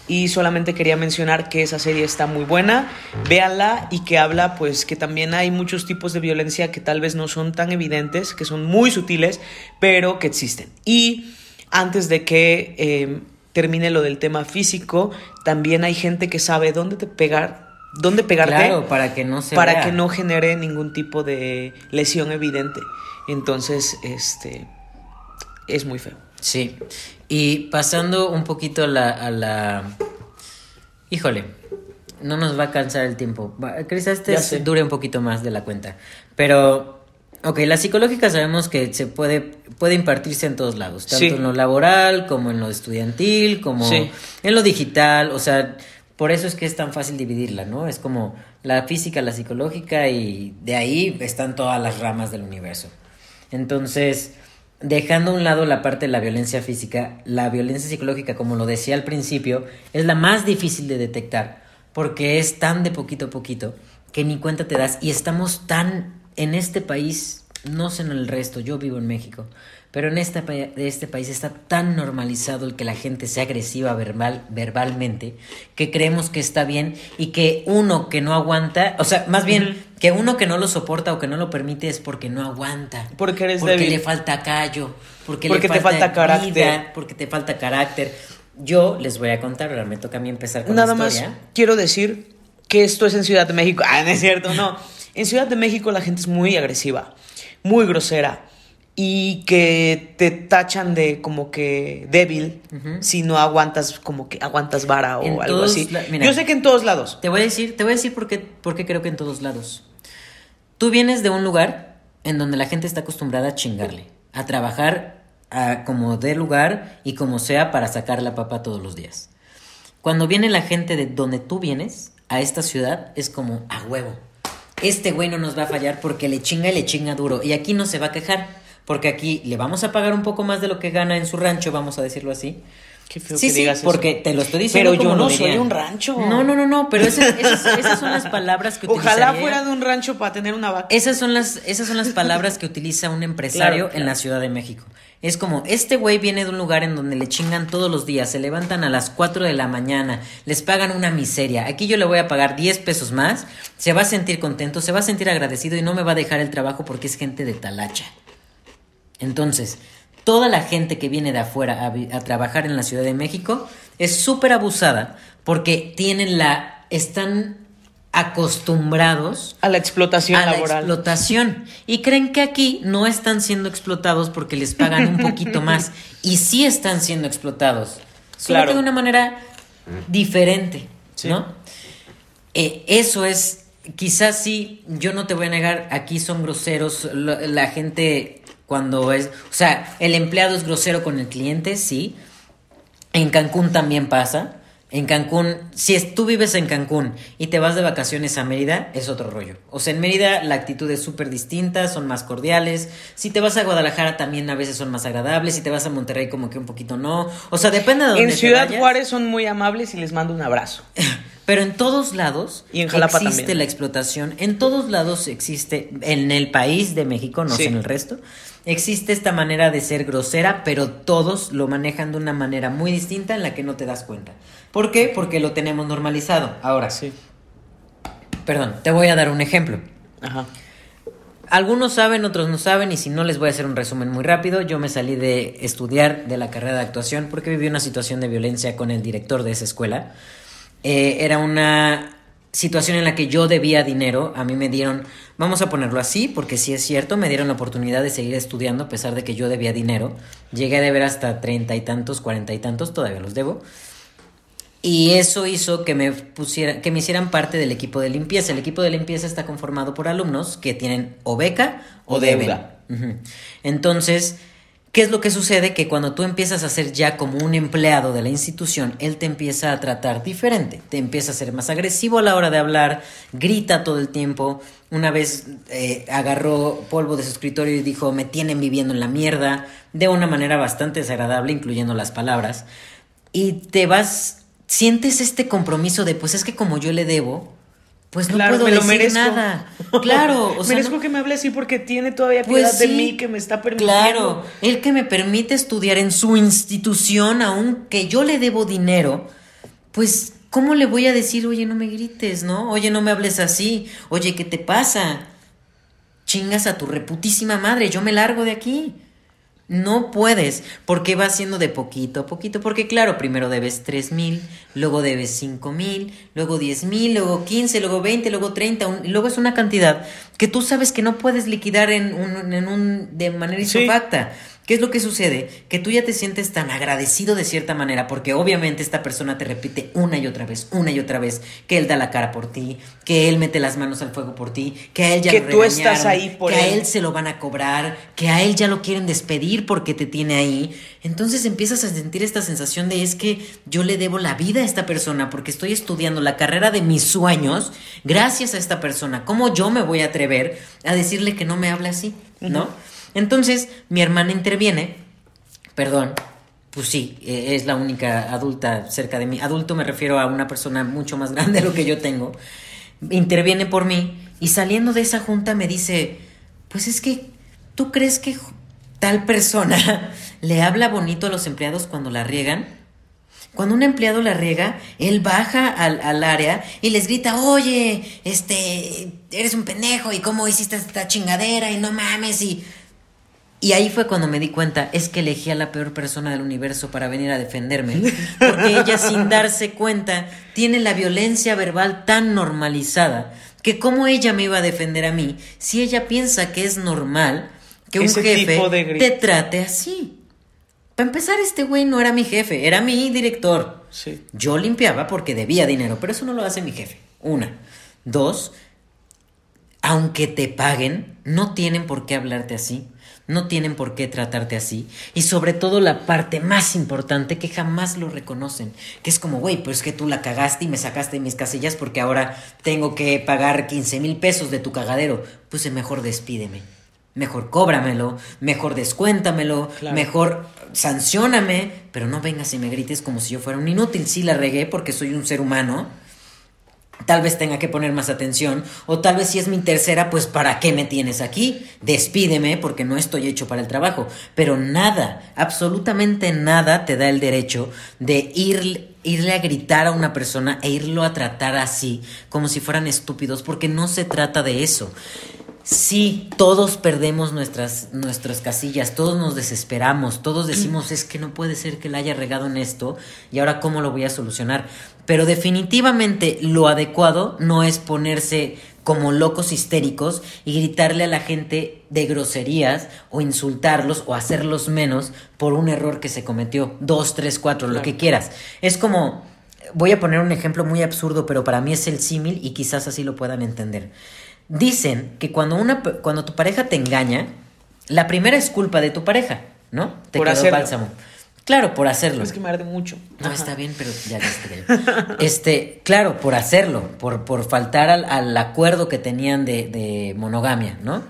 Y solamente quería mencionar que esa serie está muy buena, véanla y que habla pues que también hay muchos tipos de violencia que tal vez no son tan evidentes, que son muy sutiles, pero que existen. Y antes de que eh, termine lo del tema físico, también hay gente que sabe dónde te pegar, dónde pegarte. Claro, para que no se para vea. que no genere ningún tipo de lesión evidente. Entonces, este es muy feo. Sí. Y pasando un poquito a la, a la... Híjole, no nos va a cansar el tiempo. Quizás este dure un poquito más de la cuenta. Pero, ok, la psicológica sabemos que se puede, puede impartirse en todos lados. Tanto Sí. en lo laboral, como en lo estudiantil, como Sí. en lo digital. O sea, por eso es que es tan fácil dividirla, ¿no? Es como la física, la psicológica y de ahí están todas las ramas del universo. Entonces, dejando a un lado la parte de la violencia física, la violencia psicológica, como lo decía al principio, es la más difícil de detectar porque es tan de poquito a poquito que ni cuenta te das. Y estamos tan en este país, no sé en el resto, yo vivo en México, pero en este, este país está tan normalizado el que la gente sea agresiva verbal, verbalmente que creemos que está bien y que uno que no aguanta, o sea, más bien que uno que no lo soporta o que no lo permite es porque no aguanta. Porque eres porque débil. le falta callo, porque, Porque le te falta, carácter. vida, porque te falta carácter. Yo les voy a contar, ahora me toca a mí empezar con Nada la más historia. quiero decir que esto es en Ciudad de México. Ah, no es cierto, no. En Ciudad de México la gente es muy agresiva, muy grosera y que te tachan de como que débil si no aguantas como que aguantas vara o En algo así. la- mira. Yo sé que en todos lados. Te voy a decir, te voy a decir por qué, por qué creo que en todos lados. Tú vienes de un lugar en donde la gente está acostumbrada a chingarle, a trabajar a como de lugar y como sea para sacar la papa todos los días. Cuando viene la gente de donde tú vienes a esta ciudad es como a huevo. Este güey no nos va a fallar porque le chinga y le chinga duro y aquí no se va a quejar porque aquí le vamos a pagar un poco más de lo que gana en su rancho, vamos a decirlo así. Qué feo Sí, que sí, digas eso. porque te lo estoy diciendo Pero yo como lo no soy dirían. un rancho. No, no, no, no, pero esas, esas- esas son las palabras que Ojalá utilizaría- fuera de un rancho para tener una vaca. Esas son las, esas son las palabras que utiliza un empresario Claro, en la Ciudad de México. Es como, este güey viene de un lugar en donde le chingan todos los días, se levantan a las 4 de la mañana, les pagan una miseria. Aquí yo le voy a pagar 10 pesos más, se va a sentir contento, se va a sentir agradecido y no me va a dejar el trabajo porque es gente de talacha. Entonces, toda la gente que viene de afuera a, trabajar en la Ciudad de México es súper abusada porque tienen la. están acostumbrados A la explotación a la laboral. explotación y creen que aquí no están siendo explotados porque les pagan un poquito *laughs* más y sí están siendo explotados, solo Claro. que de una manera diferente, Sí. ¿no? Eh, eso es, quizás sí, yo no te voy a negar, aquí son groseros, la, gente cuando es, o sea, el empleado es grosero con el cliente, sí. En Cancún también pasa. En Cancún, si es- tú vives en Cancún y te vas de vacaciones a Mérida, es otro rollo. O sea, en Mérida la actitud es súper distinta, son más cordiales. Si te vas a Guadalajara también a veces son más agradables. Si te vas a Monterrey como que un poquito no. O sea, depende de dónde En te Ciudad vayas. Juárez son muy amables y les mando un abrazo. *laughs* Pero en todos lados Y en Jalapa existe también. la explotación. En todos lados existe, en el país de México, no Sí. sé en el resto, existe esta manera de ser grosera, pero todos lo manejan de una manera muy distinta en la que no te das cuenta. ¿Por qué? Porque lo tenemos normalizado. Ahora, Sí. perdón, te voy a dar un ejemplo. Ajá. Algunos saben, otros no saben, y si no les voy a hacer un resumen muy rápido. Yo me salí de estudiar de la carrera de actuación porque viví una situación de violencia con el director de esa escuela. Eh, era una situación en la que yo debía dinero. A mí me dieron, vamos a ponerlo así, porque sí es cierto, me dieron la oportunidad de seguir estudiando a pesar de que yo debía dinero. Llegué a deber hasta treinta y tantos, cuarenta y tantos, todavía los debo. Y eso hizo que me pusiera, que me hicieran parte del equipo de limpieza. El equipo de limpieza está conformado por alumnos que tienen o beca o, O deuda. Entonces, ¿qué es lo que sucede? Que cuando tú empiezas a ser ya como un empleado de la institución, él te empieza a tratar diferente, te empieza a ser más agresivo a la hora de hablar, grita todo el tiempo. Una vez eh, agarró polvo de su escritorio y dijo, me tienen viviendo en la mierda, de una manera bastante desagradable, incluyendo las palabras. Y te vas, sientes este compromiso de, pues es que como yo le debo, pues no puedo decir nada. Claro, *laughs* o sea, merezco que me hable así porque tiene todavía pues piedad de mí que me está permitiendo. Claro, el que me permite estudiar en su institución, aunque yo le debo dinero, pues ¿cómo le voy a decir, oye, no me grites, ¿no? Oye, no me hables así. Oye, ¿qué te pasa? Chingas a tu reputísima madre, yo me largo de aquí. No puedes, porque va siendo de poquito a poquito, porque claro, primero debes tres mil, luego debes cinco mil, luego diez mil, luego quince, luego veinte, luego treinta, luego es una cantidad que tú sabes que no puedes liquidar en un, en un de manera isofacta. ¿Qué es lo que sucede? Que tú ya te sientes tan agradecido de cierta manera, porque obviamente esta persona te repite una y otra vez, una y otra vez, que él da la cara por ti, que él mete las manos al fuego por ti, que a él ya que tú estás ahí por que a él se lo van a cobrar, que a él ya lo quieren despedir porque te tiene ahí. Entonces empiezas a sentir esta sensación de es que yo le debo la vida a esta persona porque estoy estudiando la carrera de mis sueños gracias a esta persona. ¿Cómo yo me voy a atrever a decirle que no me hable así? ¿No? Entonces mi hermana interviene, perdón, pues sí, e, es la única adulta cerca de mí. Adulto me refiero a una persona mucho más *laughs* grande de lo que yo tengo. Interviene por mí y saliendo de esa junta me dice, pues es que, ¿tú crees que tal persona *laughs* le habla bonito a los empleados cuando la riegan? Cuando un empleado la riega, él baja al, al, área y les grita, oye, este, eres un pendejo y cómo hiciste esta chingadera y no mames y y ahí fue cuando me di cuenta, es que elegí a la peor persona del universo para venir a defenderme. Porque ella sin *laughs* darse cuenta tiene la violencia verbal tan normalizada que cómo ella me iba a defender a mí si ella piensa que es normal que un jefe te trate así. Para empezar, este güey no era mi jefe, era mi director. Sí. Yo limpiaba porque debía dinero, pero eso no lo hace mi jefe. Una. Dos, aunque te paguen, no tienen por qué hablarte así no tienen por qué tratarte así. Y sobre todo la parte más importante que jamás lo reconocen. Que es como, güey, pues que tú la cagaste y me sacaste de mis casillas porque ahora tengo que pagar 15 mil pesos de tu cagadero. Pues mejor despídeme. Mejor cóbramelo, mejor descuéntamelo, mejor sancioname, pero no vengas y me grites como si yo fuera un inútil. Sí la regué porque soy un ser humano tal vez tenga que poner más atención, o tal vez si es mi tercera, pues ¿para qué me tienes aquí? Despídeme porque no estoy hecho para el trabajo. Pero nada, absolutamente nada te da el derecho de ir, irle a gritar a una persona e irlo a tratar así, como si fueran estúpidos, porque no se trata de eso. Sí, todos perdemos nuestras, nuestras casillas, todos nos desesperamos, todos decimos es que no puede ser que la haya regado en esto y ahora cómo lo voy a solucionar. Pero definitivamente lo adecuado no es ponerse como locos histéricos y gritarle a la gente de groserías o insultarlos o hacerlos menos por un error que se cometió. Dos, tres, cuatro, lo que quieras. Es como, voy a poner un ejemplo muy absurdo, pero para mí es el símil y quizás así lo puedan entender. Dicen que cuando, una, cuando tu pareja te engaña, la primera es culpa de tu pareja, ¿no? Te por quedó bálsamo. Claro, por hacerlo. Es que me arde mucho. No, está bien, pero ya, ya *laughs* Este, claro, por hacerlo, por, por faltar al, acuerdo que tenían de, de monogamia, ¿no?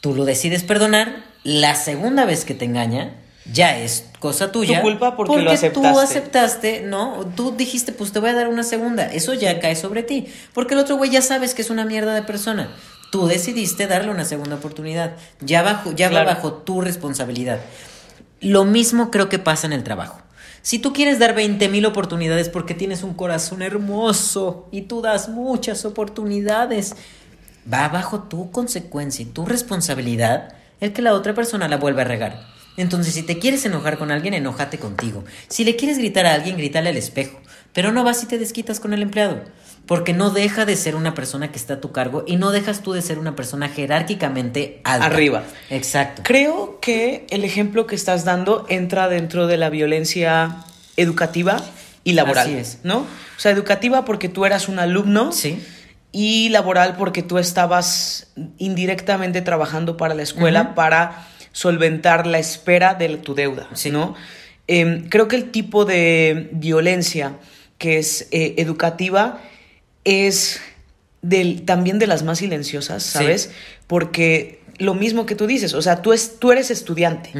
Tú lo decides perdonar, la segunda vez que te engaña, ya es cosa tuya. Tu culpa porque, lo aceptaste. tú aceptaste, ¿no? Tú dijiste, pues te voy a dar una segunda. Eso ya cae sobre ti. Porque el otro güey ya sabes que es una mierda de persona. Tú decidiste darle una segunda oportunidad. Ya, bajo, ya va bajo tu responsabilidad. Lo mismo creo que pasa en el trabajo. Si tú quieres dar 20 mil oportunidades porque tienes un corazón hermoso y tú das muchas oportunidades, va bajo tu consecuencia y tu responsabilidad el que la otra persona la vuelva a regar. Entonces, si te quieres enojar con alguien, enójate contigo. Si le quieres gritar a alguien, grítale al espejo. Pero no vas y te desquitas con el empleado. Porque no deja de ser una persona que está a tu cargo y no dejas tú de ser una persona jerárquicamente alta. Arriba. Exacto. Creo que el ejemplo que estás dando entra dentro de la violencia educativa y laboral. Así es. ¿No? O sea, educativa porque tú eras un alumno. Sí. Y laboral porque tú estabas indirectamente trabajando para la escuela para solventar la espera de tu deuda, ¿no? Em, creo que el tipo de violencia que es eh, educativa es del, también de las más silenciosas, ¿sabes? Porque lo mismo que tú dices, o sea, tú, es, tú eres estudiante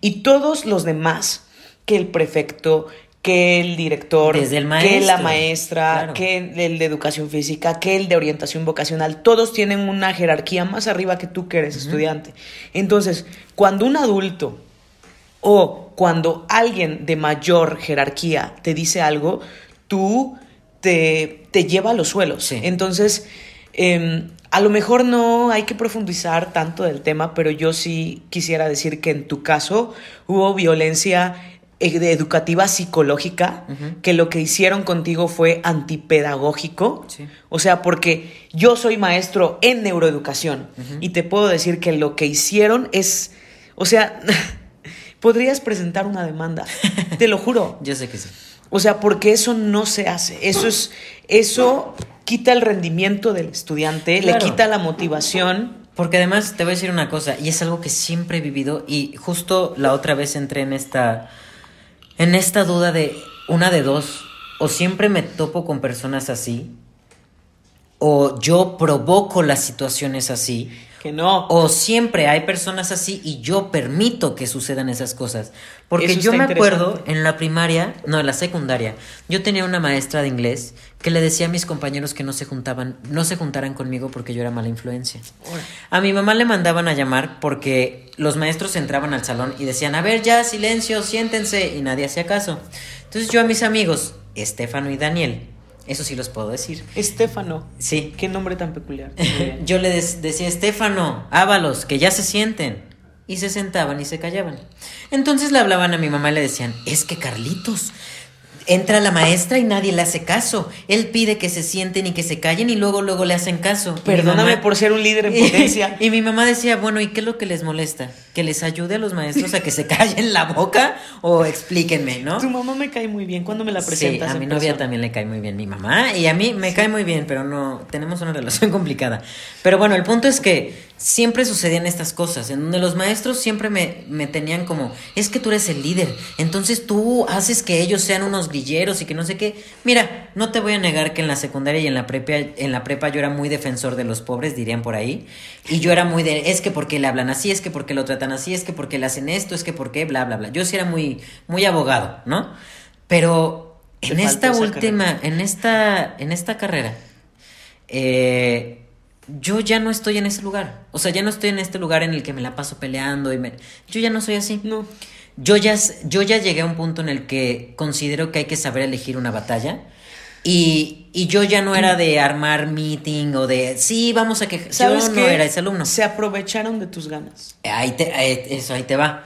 y todos los demás, que el prefecto, que el director, Desde el que la maestra, claro. que el de educación física, que el de orientación vocacional, todos tienen una jerarquía más arriba que tú que eres estudiante. Entonces, cuando un adulto o cuando alguien de mayor jerarquía te dice algo, tú te, te lleva a los suelos. Sí. Entonces, em, a lo mejor no hay que profundizar tanto del tema, pero yo sí quisiera decir que en tu caso hubo violencia de educativa psicológica, que lo que hicieron contigo fue antipedagógico. Sí. O sea, porque yo soy maestro en neuroeducación y te puedo decir que lo que hicieron es, o sea, *laughs* podrías presentar una demanda, *laughs* te lo juro. Yo sé que sí. O sea, porque eso no se hace. Eso es, eso quita el rendimiento del estudiante, Claro. le quita la motivación. Porque además te voy a decir una cosa, y es algo que siempre he vivido, y justo la otra vez entré en esta, en esta duda de una de dos, o siempre me topo con personas así, o yo provoco las situaciones así, Que no. o siempre hay personas así y yo permito que sucedan esas cosas. Porque yo me acuerdo en la primaria, no, en la secundaria, yo tenía una maestra de inglés que le decía a mis compañeros que no se juntaban, no se juntaran conmigo porque yo era mala influencia. A mi mamá le mandaban a llamar porque los maestros entraban al salón y decían, a ver, ya, silencio, siéntense, y nadie hacía caso. Entonces yo a mis amigos, Estefano y Daniel, eso sí los puedo decir. Estefano. Sí, Qué nombre tan peculiar. *laughs* yo le decía, Estefano, Ábalos, que ya se sienten. Y se sentaban y se callaban. Entonces le hablaban a mi mamá y le decían, es que Carlitos, entra la maestra y nadie le hace caso. Él pide que se sienten y que se callen y luego, luego le hacen caso. Perdóname mamá- por ser un líder en potencia. *laughs* y mi mamá decía, bueno, ¿y qué es lo que les molesta? ¿Que les ayude a los maestros a que se callen la boca? O explíquenme, ¿no? Tu mamá me cae muy bien. ¿Cuándo me la Sí, presentas? a en mi novia persona? también le cae muy bien mi mamá y a mí me cae muy bien, pero no tenemos una *laughs* relación complicada. Pero bueno, el punto es que siempre sucedían estas cosas, en donde los maestros siempre me, me tenían como, es que tú eres el líder, entonces tú haces que ellos sean unos grilleros y que no sé qué. Mira, no te voy a negar que en la secundaria y en la prepa, en la prepa yo era muy defensor de los pobres, dirían por ahí, y yo era muy de, es que porque le hablan así, es que porque lo tratan así, es que porque le hacen esto, es que porque bla, bla, bla. Yo sí era muy, muy abogado, ¿no? Pero en esta última, en esta, en esta carrera, eh, yo ya no estoy en ese lugar. O sea, ya no estoy en este lugar en el que me la paso peleando y me... Yo ya no soy así. No. Yo ya, yo ya llegué a un punto en el que considero que hay que saber elegir una batalla. Y, y yo ya no era de armar meeting o de, sí, vamos a que... Yo ¿Sabes no qué? era ese alumno. Se aprovecharon de tus ganas. Ahí te, ahí- eso ahí te va.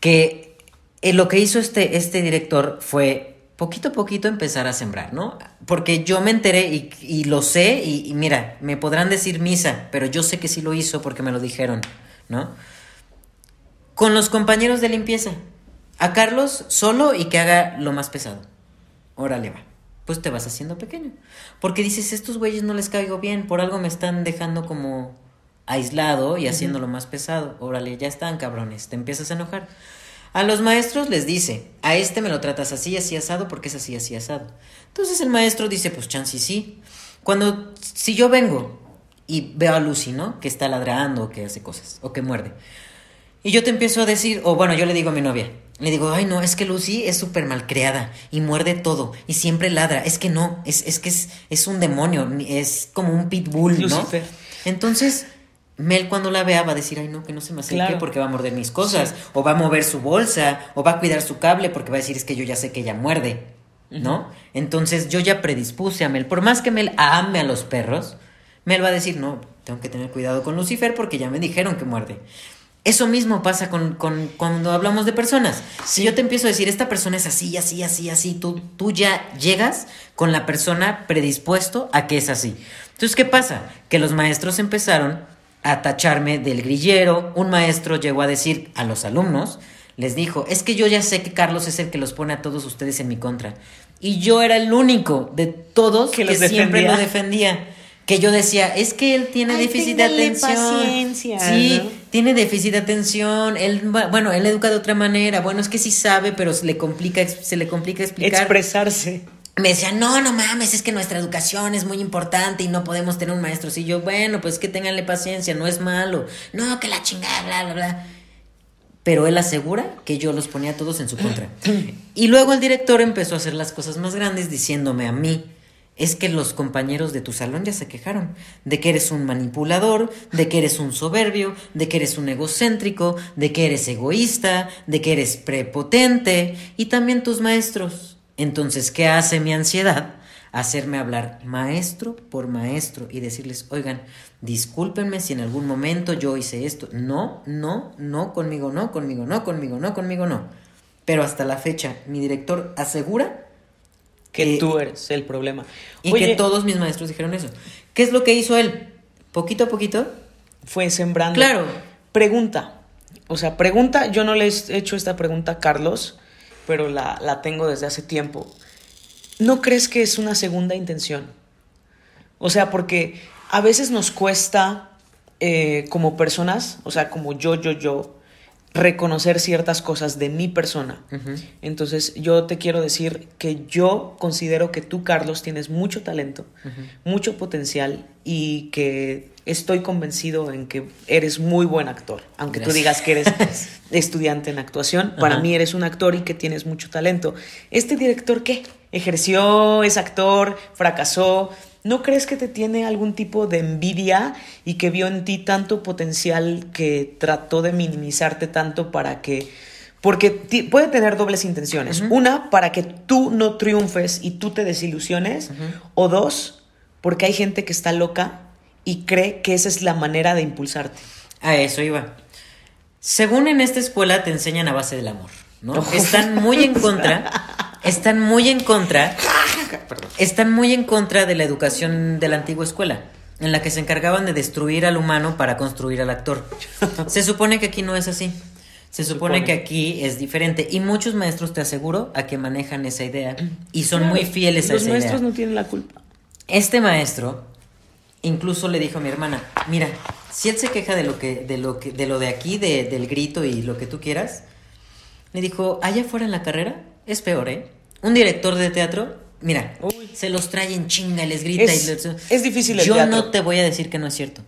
Que eh, lo que hizo este, este director fue poquito a poquito empezar a sembrar, ¿no? Porque yo me enteré y, y lo sé, y, y mira, me podrán decir misa, pero yo sé que sí lo hizo porque me lo dijeron, ¿no? Con los compañeros de limpieza. A Carlos solo y que haga lo más pesado. Órale, va. Pues te vas haciendo pequeño. Porque dices, estos güeyes no les caigo bien, por algo me están dejando como aislado y haciéndolo más pesado. Órale, ya están, cabrones. Te empiezas a enojar. A los maestros les dice, a este me lo tratas así, así asado, porque es así, así asado. Entonces el maestro dice, pues chance sí. Cuando, si yo vengo y veo a Lucy, ¿no? Que está ladrando, o que hace cosas, o que muerde. Y yo te empiezo a decir, o bueno, yo le digo a mi novia, le digo, ay no, es que Lucy es súper malcriada y muerde todo y siempre ladra. Es que no, es, es que es, es un demonio, ni- es como un pitbull, ¿no? Lucifer. Entonces, Mel cuando la vea va a decir, ay no, que no se me acerque Claro. porque va a morder mis cosas, o va a mover su bolsa, o va a cuidar su cable porque va a decir, es que yo ya sé que ella muerde, ¿no? Entonces yo ya predispuse a Mel, por más que Mel ame a los perros, Mel va a decir, no, tengo que tener cuidado con Lucifer porque ya me dijeron que muerde. Eso mismo pasa con, con- cuando hablamos de personas. Si yo te empiezo a decir, esta persona es así, así, así, así, tú, tú ya llegas con la persona predispuesto a que es así. Entonces, ¿qué pasa? Que los maestros empezaron a tacharme del grillero. Un maestro llegó a decir a los alumnos, les dijo, es que yo ya sé que Carlos es el que los pone a todos ustedes en mi contra. Y yo era el único de todos Que que, los siempre defendía. lo defendía. Que yo decía, es que él tiene Ay, déficit de atención. paciencia, sí, ¿no? tiene déficit de atención. Él, bueno, él educa de otra manera. Bueno, es que sí sabe, pero se le complica, se le complica explicar. Expresarse. Me decían, no, no mames, es que nuestra educación es muy importante y no podemos tener un maestro así. Yo, bueno, pues que ténganle paciencia, no es malo. No, que la chingada, bla, bla, bla. pero él asegura que yo los ponía todos en su contra. Y luego el director empezó a hacer las cosas más grandes diciéndome a mí, es que los compañeros de tu salón ya se quejaron de que eres un manipulador, de que eres un soberbio, de que eres un egocéntrico, de que eres egoísta, de que eres prepotente y también tus maestros. Entonces, ¿qué hace mi ansiedad? Hacerme hablar maestro por maestro y decirles, oigan, discúlpenme si en algún momento yo hice esto. No, no, no, conmigo no, conmigo no, conmigo no, conmigo no. Pero hasta la fecha, mi director asegura que tú eres el problema. Y que todos mis maestros dijeron eso. ¿Qué es lo que hizo él? Poquito a poquito. Fue sembrando. Claro. Pregunta. O sea, pregunta, yo no le he hecho esta pregunta a Carlos, pero la, la tengo desde hace tiempo. ¿No crees que es una segunda intención? O sea, porque a veces nos cuesta eh, como personas, o sea, como yo, yo, yo, reconocer ciertas cosas de mi persona. Entonces yo te quiero decir que yo considero que tú, Carlos, tienes mucho talento, mucho potencial y que estoy convencido en que eres muy buen actor. Aunque tú digas que eres *laughs* estudiante en actuación, para mí eres un actor y que tienes mucho talento. ¿Este director qué? ¿Ejerció? ¿Es actor? ¿Fracasó? ¿No crees que te tiene algún tipo de envidia y que vio en ti tanto potencial que trató de minimizarte tanto para que... Porque puede tener dobles intenciones. Una, para que tú no triunfes y tú te desilusiones. O dos, porque hay gente que está loca y cree que esa es la manera de impulsarte. A eso iba. Según en esta escuela te enseñan a base del amor, ¿no? Están muy en contra. *laughs* Están muy en contra *laughs* están muy en contra de la educación de la antigua escuela, en la que se encargaban de destruir al humano para construir al actor. *laughs* Se supone que aquí no es así. Se supone, que aquí es diferente. Y muchos maestros, te aseguro, a que manejan esa idea. Y son muy fieles a esa idea. Los maestros no tienen la culpa. Este maestro incluso le dijo a mi hermana, mira, si él se queja de lo que, de lo que, de lo de aquí, de, del grito y lo que tú quieras, le dijo, allá afuera en la carrera, es peor, ¿eh? Un director de teatro Mira, se los trae en chinga y les grita. Es, y es difícil el Yo no te voy a decir que no es cierto.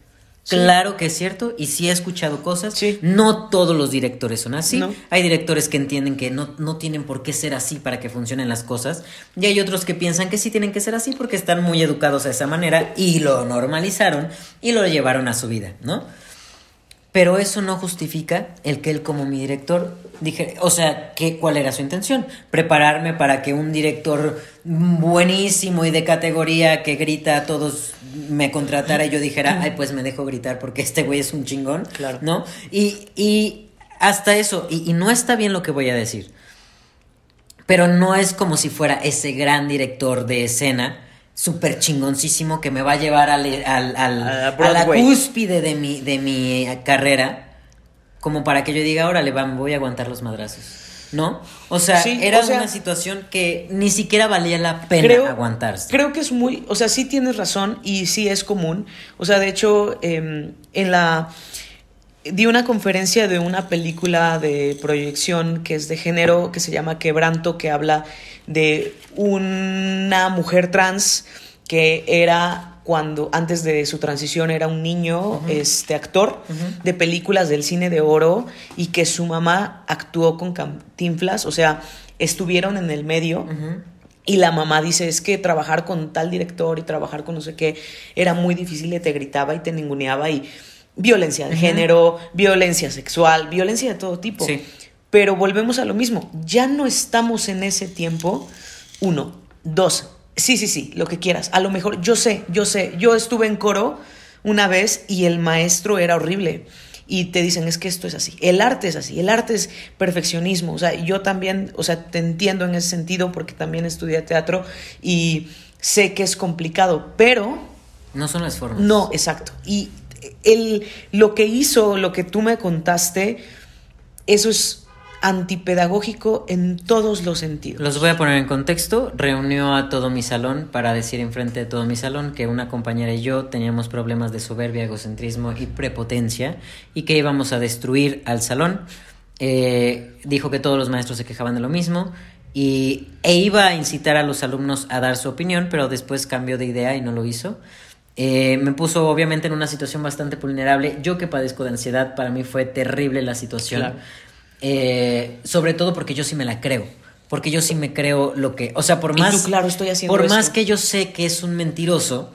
Claro que es cierto y sí he escuchado cosas. No todos los directores son así. Hay directores que entienden que no, no tienen por qué ser así para que funcionen las cosas. Y hay otros que piensan que sí tienen que ser así porque están muy educados a esa manera y lo normalizaron y lo llevaron a su vida, ¿no? Pero eso no justifica el que él como mi director dije, o sea, ¿qué, ¿cuál era su intención? Prepararme para que un director buenísimo y de categoría que grita a todos me contratara y yo dijera, ay, pues me dejo gritar porque este güey es un chingón, claro. ¿no? Y, y hasta eso, y, y no está bien lo que voy a decir, pero no es como si fuera ese gran director de escena súper chingoncísimo que me va a llevar al, al, a, la cúspide de mi, de mi carrera, como para que yo diga, órale, va, me voy a aguantar los madrazos. ¿No? O sea, era una situación que ni siquiera valía la pena aguantarse. Creo que es muy, o sea, sí tienes razón y sí es común. O sea, de hecho, em, en la di una conferencia de una película de proyección que es de género, que se llama Quebranto, que habla de una mujer trans que era cuando antes de su transición era un niño este actor de películas del cine de oro y que su mamá actuó con Cantinflas, o sea, estuvieron en el medio. Y la mamá dice, es que trabajar con tal director y trabajar con no sé qué era muy difícil y te gritaba y te ninguneaba y violencia de género, violencia sexual, violencia de todo tipo. Pero volvemos a lo mismo, ya no estamos en ese tiempo. Uno, dos, sí, sí, sí, lo que quieras. A lo mejor, yo sé, yo sé, yo estuve en coro una vez y el maestro era horrible. Y te dicen, es que esto es así. El arte es así, el arte es perfeccionismo. O sea, yo también, o sea, te entiendo en ese sentido porque también estudié teatro y sé que es complicado, pero... No son las formas. No, exacto. Y el, lo que hizo, lo que tú me contaste, eso es antipedagógico en todos los sentidos. Los voy a poner en contexto. Reunió a todo mi salón para decir enfrente de todo mi salón que una compañera y yo teníamos problemas de soberbia, egocentrismo y prepotencia y que íbamos a destruir al salón. Eh, dijo que todos los maestros se quejaban de lo mismo y, e iba a incitar a los alumnos a dar su opinión, pero después cambió de idea y no lo hizo. Eh, me puso obviamente en una situación bastante vulnerable. Yo que padezco de ansiedad, para mí fue terrible la situación. eh, sobre todo porque yo sí me la creo. Porque yo sí me creo lo que. O sea, por más. claro, estoy haciendo Por más que yo sé que es un mentiroso,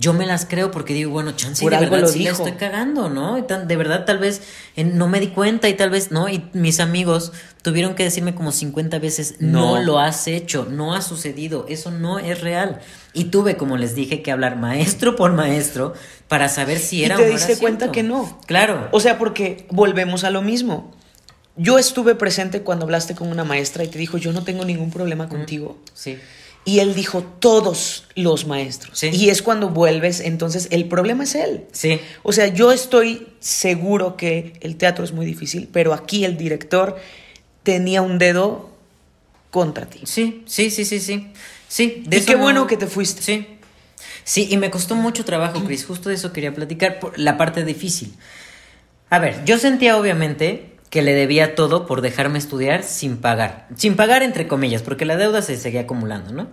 yo me las creo porque digo, bueno, chance Por de algo verdad lo sí la dijo. estoy cagando, ¿no? De verdad, tal vez eh, no me di cuenta y tal vez, ¿no? Y mis amigos tuvieron que decirme como 50 veces, no, No. lo has hecho, no ha sucedido, eso no es real. Y tuve, como les dije, que hablar maestro por maestro para saber si era te o no era diste cuenta que no. Claro. O sea, porque volvemos a lo mismo. Yo estuve presente cuando hablaste con una maestra y te dijo, yo no tengo ningún problema contigo. sí. Y él dijo, todos los maestros. Sí. Y es cuando vuelves, entonces el problema es él. Sí. O sea, yo estoy seguro que el teatro es muy difícil, pero aquí el director tenía un dedo contra ti. Sí, sí, sí, sí, sí. Sí, Y qué bueno que te fuiste. Sí. Sí, y me costó mucho trabajo, Chris. Justo de eso quería platicar, por la parte difícil. A ver, yo sentía obviamente que le debía todo por dejarme estudiar sin pagar. Sin pagar entre comillas, porque la deuda se seguía acumulando, ¿no?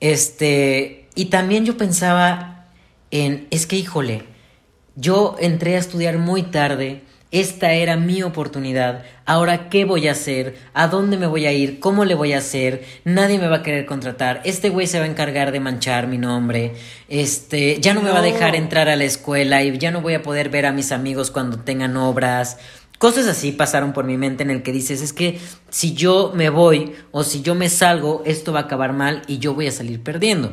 Este, y también yo pensaba en, es que híjole, yo entré a estudiar muy tarde, esta era mi oportunidad, ahora qué voy a hacer, a dónde me voy a ir, cómo le voy a hacer, nadie me va a querer contratar, este güey se va a encargar de manchar mi nombre, este, ya no, me va a dejar entrar a la escuela y ya no voy a poder ver a mis amigos cuando tengan obras. Cosas así pasaron por mi mente en el que dices, es que si yo me voy o si yo me salgo, esto va a acabar mal y yo voy a salir perdiendo.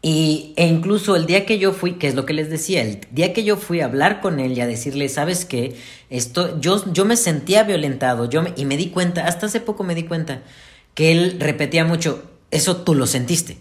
Y, e incluso el día que yo fui, que es lo que les decía, el día que yo fui a hablar con él y a decirle, ¿sabes qué? Esto, yo, yo me sentía violentado, yo me- y me di cuenta, hasta hace poco me di cuenta, que él repetía mucho, eso tú lo sentiste,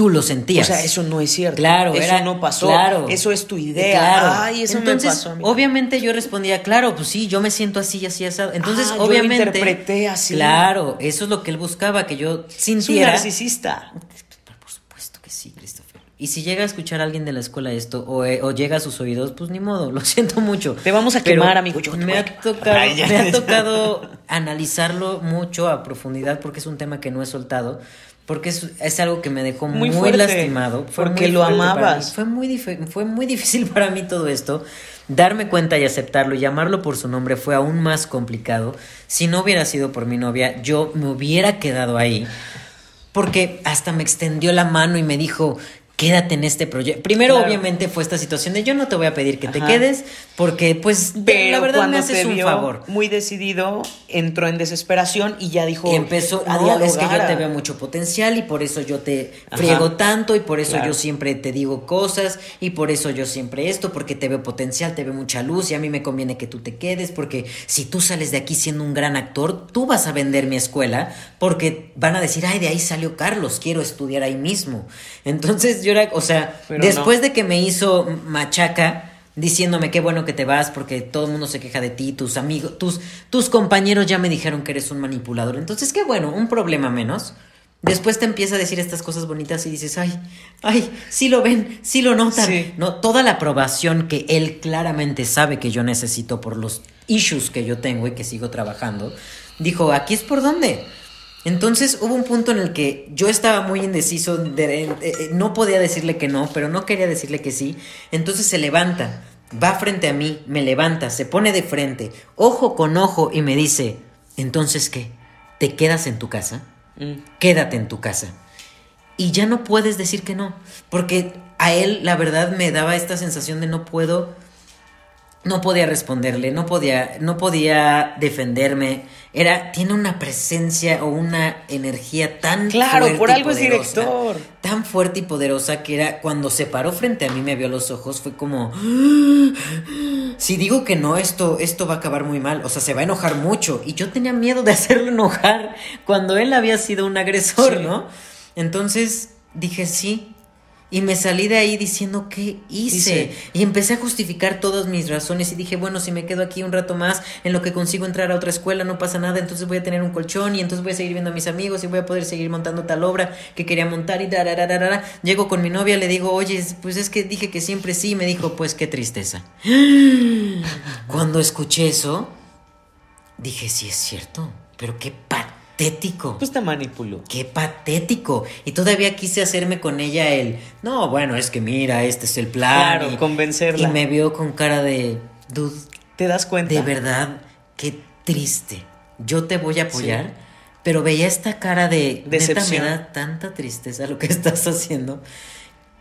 tú lo O sentías. sea, eso no es cierto. Claro, eso era- no pasó. claro. Eso es tu idea. Claro. Ay, eso Entonces, me pasó a mí. obviamente yo respondía, claro, pues sí, yo me siento así, así, así. Entonces, Ah, yo lo obviamente. interpreté así. Claro, eso es lo que él buscaba, que yo Es un sintiera. narcisista. Por supuesto que sí, Christopher. Y si llega a escuchar a alguien de la escuela esto, o, eh, o llega a sus oídos, pues ni modo, *laughs* lo siento mucho. Te vamos a Pero quemar, amigo. Yo me ha quemar. tocado, Ay, ya. me ha tocado analizarlo mucho a profundidad porque es un tema que no he soltado. Porque es, es algo que me dejó muy, Muy lastimado. porque muy lo amabas. Fue muy, fue muy difícil para mí todo esto. Darme cuenta y aceptarlo y llamarlo por su nombre fue aún más complicado. Si no hubiera sido por mi novia, yo me hubiera quedado ahí. Porque hasta me extendió la mano y me dijo, quédate en este proyecto. Primero, Claro. obviamente, fue esta situación de yo no te voy a pedir que te quedes, porque pues Pero la verdad cuando me haces un vio favor. muy decidido, entró en desesperación y ya dijo Y empezó, a es que yo dialogar. te veo mucho potencial y por eso yo te Ajá. friego tanto y por eso Claro. yo siempre te digo cosas y por eso yo siempre esto, porque te veo potencial, te veo mucha luz y a mí me conviene que tú te quedes, porque si tú sales de aquí siendo un gran actor, tú vas a vender mi escuela, porque van a decir, ay, de ahí salió Carlos, quiero estudiar ahí mismo. Entonces yo o sea, Pero después no. de que me hizo machaca, diciéndome qué bueno que te vas porque todo el mundo se queja de ti, tus amigos, tus, tus compañeros ya me dijeron que eres un manipulador. Entonces, qué bueno, un problema menos. Después te empieza a decir estas cosas bonitas y dices, ay, ay, sí lo ven, sí lo notan. Sí. No, toda la aprobación que él claramente sabe que yo necesito por los issues que yo tengo y que sigo trabajando, dijo, aquí es por dónde. Entonces hubo un punto en el que yo estaba muy indeciso, de- eh, eh, no podía decirle que no, pero no quería decirle que sí. Entonces se levanta, va frente a mí, me levanta, se pone de frente, ojo con ojo y me dice, entonces ¿qué? ¿Te quedas en tu casa? Mm. Quédate en tu casa. Y ya no puedes decir que no, porque a él la verdad me daba esta sensación de no puedo no podía responderle, no podía, no podía defenderme. Era, tiene una presencia o una energía tan Claro, fuerte por y algo es poderosa, director. Tan fuerte y poderosa que era cuando se paró frente a mí, me vio los ojos, fue como si digo que no, esto, esto va a acabar muy mal. O sea, se va a enojar mucho. Y yo tenía miedo de *laughs* hacerlo enojar cuando él había sido un agresor, Sí. ¿no? Entonces dije sí. Y me salí de ahí diciendo qué hice. Hice. Y empecé a justificar todas mis razones y dije, bueno, si me quedo aquí un rato más, en lo que consigo entrar a otra escuela, no pasa nada, entonces voy a tener un colchón y entonces voy a seguir viendo a mis amigos y voy a poder seguir montando tal obra que quería montar y darararara. Llego con mi novia, le digo, oye, pues es que dije que siempre sí, y me dijo, pues qué tristeza. *gasps* Cuando escuché eso, dije, sí es cierto, pero qué patético. Pues te manipuló. Qué patético. Y todavía quise hacerme con ella el, no, bueno, es que mira, este es el plan. Claro, y, convencerla. Y me vio con cara de, dude, ¿Te das cuenta? de verdad, que triste. Yo te voy a apoyar. Pero veía esta cara de decepción. me da tanta tristeza lo que *laughs* estás haciendo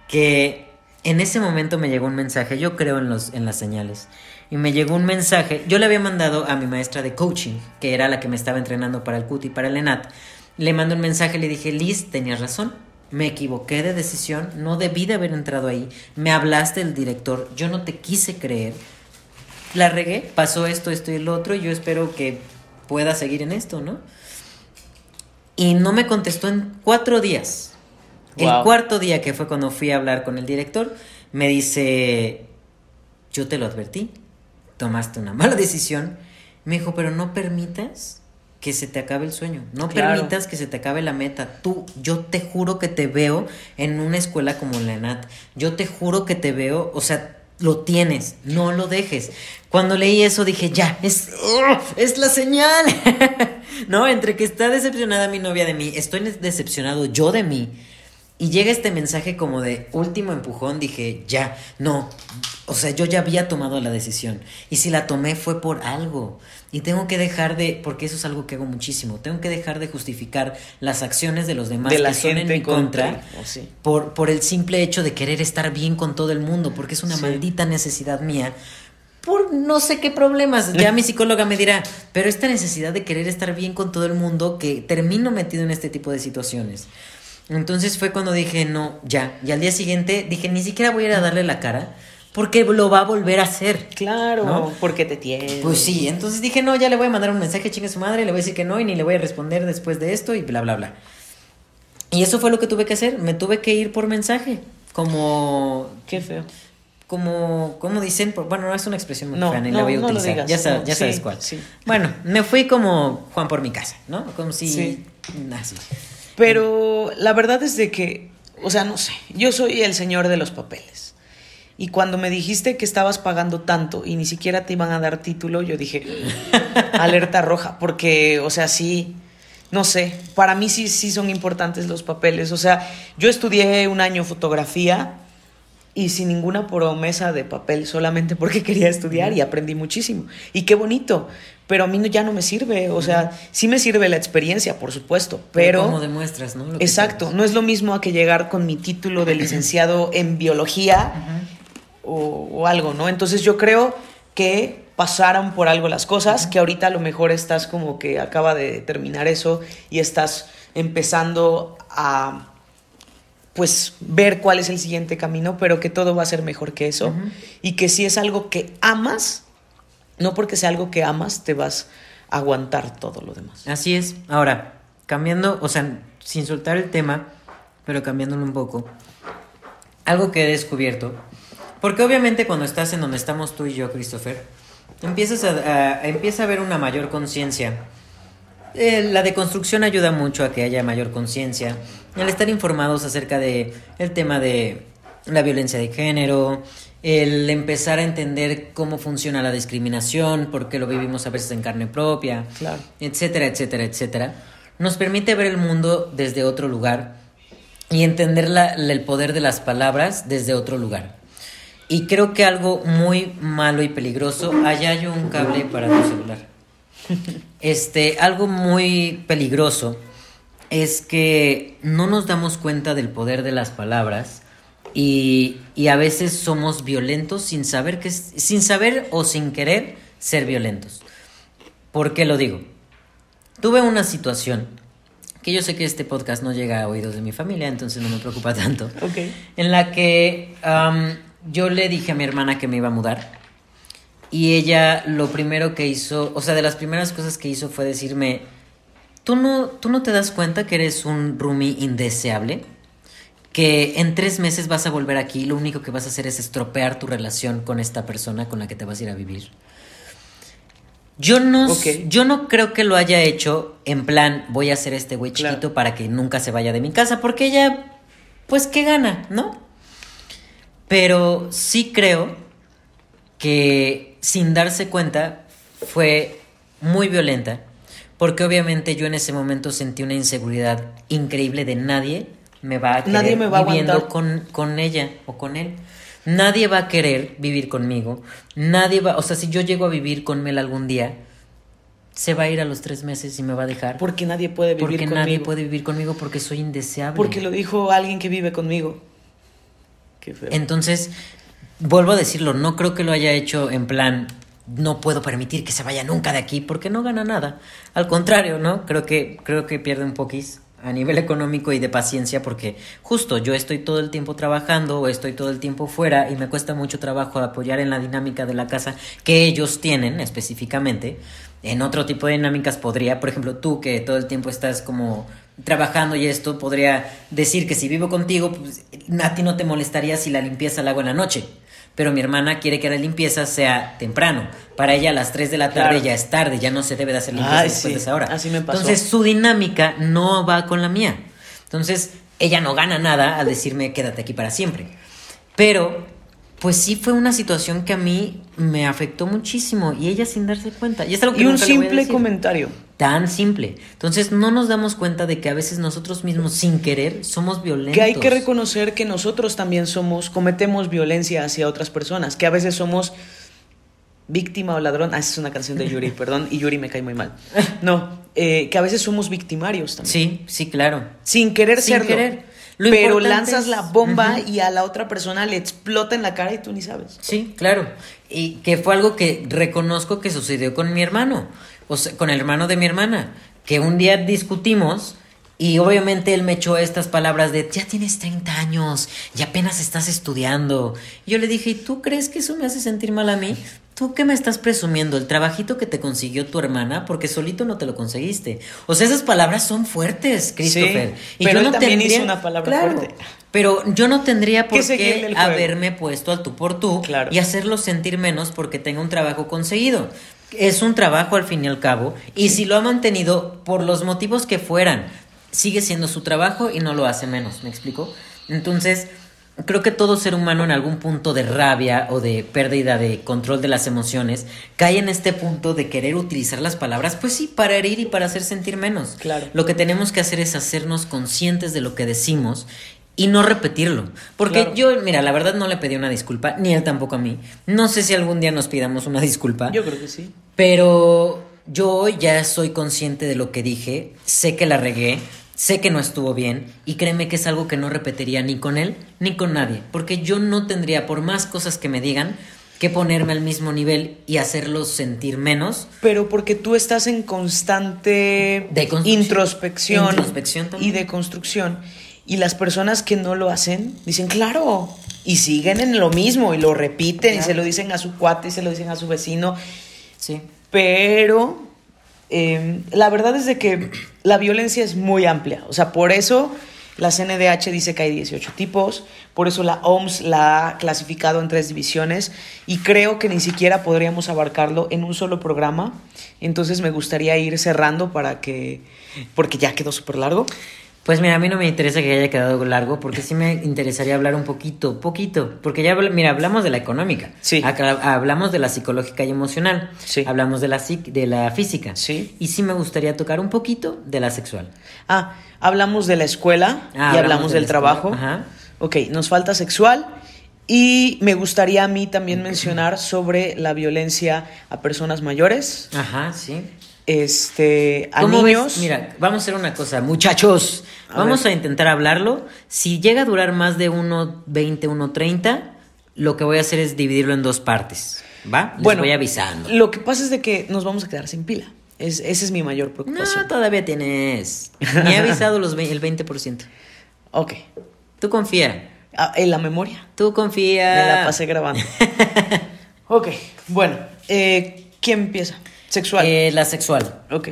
que en ese momento me llegó un mensaje. Yo creo en los en las señales y me llegó un mensaje. Yo le había mandado a mi maestra de coaching, que era la que me estaba entrenando para el CUT y para el ENAT. Le mando un mensaje, le dije, Liz, tenías razón. Me equivoqué de decisión, no debí de haber entrado ahí. Me hablaste del director, yo no te quise creer. La regué, pasó esto, esto y lo otro, y yo espero que pueda seguir en esto, ¿no? Y no me contestó en cuatro días. El cuarto día que fue cuando fui a hablar con el director, me dice, yo te lo advertí, tomaste una mala decisión. Me dijo, pero no permitas que se te acabe el sueño, no permitas que se te acabe la meta. Tú, yo te juro que te veo en una escuela como la ENAT, yo te juro que te veo, o sea, lo tienes, no lo dejes. Cuando leí eso dije, ya, es, es la señal. *laughs* no, entre que está decepcionada mi novia de mí, estoy decepcionado yo de mí. Y llega este mensaje como de último empujón, dije, ya, no, o sea, yo ya había tomado la decisión. Y si la tomé fue por algo. Y tengo que dejar de, porque eso es algo que hago muchísimo, tengo que dejar de justificar las acciones de los demás de la que son en mi contra, por, por el simple hecho de querer estar bien con todo el mundo, porque es una maldita necesidad mía por no sé qué problemas. Ya *laughs* mi psicóloga me dirá, pero esta necesidad de querer estar bien con todo el mundo que termino metido en este tipo de situaciones. Entonces fue cuando dije, no, ya. Y al día siguiente dije, ni siquiera voy a ir a darle la cara. Porque lo va a volver a hacer. Claro, porque te tiene. Pues sí, entonces dije, no, ya le voy a mandar un mensaje, chingue su madre, le voy a decir que no y ni le voy a responder después de esto y bla, bla, bla. Y eso fue lo que tuve que hacer, me tuve que ir por mensaje, como... Qué feo. Como, como dicen, bueno, no es una expresión muy no, fea, ni la voy a utilizar. ya, sabes cuál. Bueno, me fui como Juan por mi casa, ¿no? Como si... Sí. Así. Pero la verdad es de que, o sea, no sé, yo soy el señor de los papeles. Y cuando me dijiste que estabas pagando tanto y ni siquiera te iban a dar título, yo dije, *laughs* alerta roja, porque, o sea, sí, no sé, para mí sí, sí son importantes los papeles. O sea, yo estudié un año fotografía y sin ninguna promesa de papel, solamente porque *laughs* quería estudiar y aprendí muchísimo. Y qué bonito, pero a mí ya no me sirve, o sea, sí me sirve la experiencia, por supuesto, pero... ¿Cómo demuestras, no? exacto, no es lo mismo a que llegar con mi título de licenciado en biología o, algo, ¿no? Entonces yo creo que pasaron por algo las cosas, que ahorita a lo mejor estás como que acaba de terminar eso y estás empezando a pues ver cuál es el siguiente camino, pero que todo va a ser mejor que eso y que si es algo que amas, no porque sea algo que amas, te vas a aguantar todo lo demás. Así es. Ahora, cambiando, o sea, sin soltar el tema, pero cambiándolo un poco, algo que he descubierto, porque obviamente cuando estás en donde estamos tú y yo, Christopher, empiezas a, empieza a haber una mayor conciencia. Eh, la deconstrucción ayuda mucho a que haya mayor conciencia. El estar informados acerca de el tema de la violencia de género, el empezar a entender cómo funciona la discriminación, porque lo vivimos a veces en carne propia, claro. etcétera, etcétera, etcétera, nos permite ver el mundo desde otro lugar y entender la, el poder de las palabras desde otro lugar. Y creo que algo muy malo y peligroso, allá hay un cable para tu celular. Este, algo muy peligroso es que no nos damos cuenta del poder de las palabras y, a veces somos violentos sin saber, que, sin saber o sin querer ser violentos. ¿Por qué lo digo? Tuve una situación que yo sé que este podcast no llega a oídos de mi familia, entonces no me preocupa tanto. En la que yo le dije a mi hermana que me iba a mudar. Y ella lo primero que hizo, o sea, de las primeras cosas que hizo fue decirme, ¿tú no, tú no te das cuenta que eres un roomie indeseable? que en tres meses vas a volver aquí y lo único que vas a hacer es estropear tu relación con esta persona con la que te vas a ir a vivir. Yo no, yo no creo que lo haya hecho en plan, voy a hacer este güey chiquito para que nunca se vaya de mi casa, porque ella, pues, ¿qué gana? ¿No? Pero sí creo que sin darse cuenta fue muy violenta, porque obviamente yo en ese momento sentí una inseguridad increíble de nadie me va a querer Nadie me va viviendo con, con ella o con él. Nadie va a querer vivir conmigo. Nadie va, o sea, si yo llego a vivir con Mel algún día, se va a ir a los tres meses y me va a dejar. Porque nadie puede vivir porque conmigo. nadie puede vivir conmigo porque soy indeseable. Porque lo dijo alguien que vive conmigo. Entonces, vuelvo a decirlo, no creo que lo haya hecho en plan, no puedo permitir que se vaya nunca de aquí porque no gana nada. Al contrario, ¿no? Creo que, creo que pierde un poquís a nivel económico y de paciencia porque justo yo estoy todo el tiempo trabajando o estoy todo el tiempo fuera y me cuesta mucho trabajo apoyar en la dinámica de la casa que ellos tienen específicamente. En otro tipo de dinámicas podría, por ejemplo, tú que todo el tiempo estás como trabajando y esto, podría decir que si vivo contigo, pues, a ti no te molestaría si la limpieza la hago en la noche. Pero mi hermana quiere que la limpieza sea temprano. Para ella a las 3 de la tarde Claro. ya es tarde, ya no se debe de hacer limpieza Ay, después sí, de esa hora. así me pasó. Entonces su dinámica no va con la mía. Entonces ella no gana nada al decirme quédate aquí para siempre. Pero pues sí fue una situación que a mí me afectó muchísimo y ella sin darse cuenta. Y, es algo que y un simple comentario. Tan simple. Entonces no nos damos cuenta de que a veces nosotros mismos sin querer somos violentos. Que hay que reconocer que nosotros también somos, cometemos violencia hacia otras personas, que a veces somos víctima o ladrón. Ah, esa es una canción de Yuri, *laughs* perdón, y Yuri me cae muy mal. No, eh, que a veces somos victimarios también. Sí, sí, claro. Sin querer Sin serlo. querer. Lo pero lanzas es- la bomba y a la otra persona le explota en la cara y tú ni sabes. Sí, claro. Y que fue algo que reconozco que sucedió con mi hermano, o sea, con el hermano de mi hermana, que un día discutimos y obviamente él me echó estas palabras de, ya tienes 30 años y apenas estás estudiando. Y yo le dije, ¿y tú crees que eso me hace sentir mal a mí? ¿Tú qué me estás presumiendo? ¿El trabajito que te consiguió tu hermana? Porque solito no te lo conseguiste. O sea, esas palabras son fuertes, Christopher. pero él también hizo una palabra Claro, fuerte. Pero yo no tendría por qué haberme puesto al tú por tú Claro. y hacerlo sentir menos porque tenga un trabajo conseguido. Es un trabajo al fin y al cabo y si lo ha mantenido por los motivos que fueran, sigue siendo su trabajo y no lo hace menos, ¿me explico? Entonces, creo que todo ser humano en algún punto de rabia o de pérdida de control de las emociones cae en este punto de querer utilizar las palabras, pues sí, para herir y para hacer sentir menos. Claro. Lo que tenemos que hacer es hacernos conscientes de lo que decimos y no repetirlo. Porque Claro. yo, mira, la verdad no le pedí una disculpa, ni él tampoco a mí. No sé si algún día nos pidamos una disculpa. Yo creo que sí. Pero yo ya soy consciente de lo que dije, sé que la regué, sé que no estuvo bien y créeme que es algo que no repetiría ni con él ni con nadie, porque yo no tendría, por más cosas que me digan, que ponerme al mismo nivel y hacerlos sentir menos. Pero porque tú estás en constante Deconstrucción. introspección, y deconstrucción. Y las personas que no lo hacen dicen, claro, y siguen en lo mismo y lo repiten y se lo dicen a su cuate y se lo dicen a su vecino. Sí. Pero eh, la verdad es de que la violencia es muy amplia. O sea, por eso la CNDH dice que hay 18 tipos, por eso la OMS la ha clasificado en tres divisiones y creo que ni siquiera podríamos abarcarlo en un solo programa. Entonces me gustaría ir cerrando para que, porque ya quedó súper largo. Pues mira, a mí no me interesa que haya quedado largo, porque sí me interesaría hablar un poquito, poquito, porque ya, mira, hablamos de la económica, Sí. Acá hablamos de la psicológica y emocional, Sí. hablamos de la, psic- de la física, Sí. y sí me gustaría tocar un poquito de la sexual. Ah, hablamos de la escuela Ah, y hablamos hablamos de del trabajo. ajá. Ok, nos falta sexual y me gustaría a mí también mencionar sobre la violencia a personas mayores, Ajá, sí. Este, a ¿Cómo niños. ves? Mira, vamos a hacer una cosa, muchachos, A vamos ver. a intentar hablarlo. Si llega a durar más de 1.20, 1.30, lo que voy a hacer es dividirlo en dos partes, ¿va? Les bueno, voy avisando. Lo que pasa es de que nos vamos a quedar sin pila. Es, esa es mi mayor No, preocupación. todavía tienes. Me he *laughs* avisado los el 20%. Ok. Tú confía. Ah, en la memoria. Tú confía. Me la pasé grabando. *laughs* ok, bueno. eh, ¿Quién empieza? Sexual. Eh, la sexual. ok.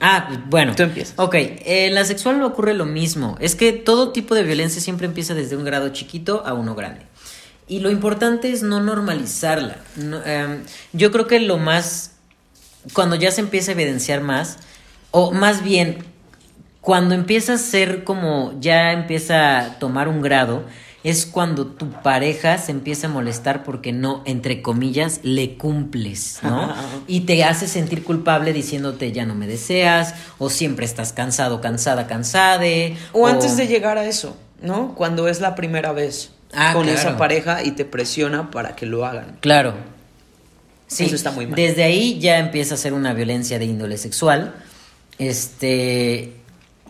Ah, bueno. Tú empiezas. Ok, eh, la sexual no ocurre lo mismo. Es que todo tipo de violencia siempre empieza desde un grado chiquito a uno grande. Y lo importante es no normalizarla. No, em, yo creo que lo más, cuando ya se empieza a evidenciar más, o más bien, cuando empieza a ser como ya empieza a tomar un grado, es cuando tu pareja se empieza a molestar porque no, entre comillas, le cumples, ¿no? *laughs* y te hace sentir culpable diciéndote ya no me deseas, o siempre estás cansado, cansada, cansade. O antes de llegar a eso, ¿no? Cuando es la primera vez Ah, con claro. esa pareja y te presiona para que lo hagan. Claro. Sí, Eso está muy mal. Desde ahí ya empieza a ser una violencia de índole sexual. Este.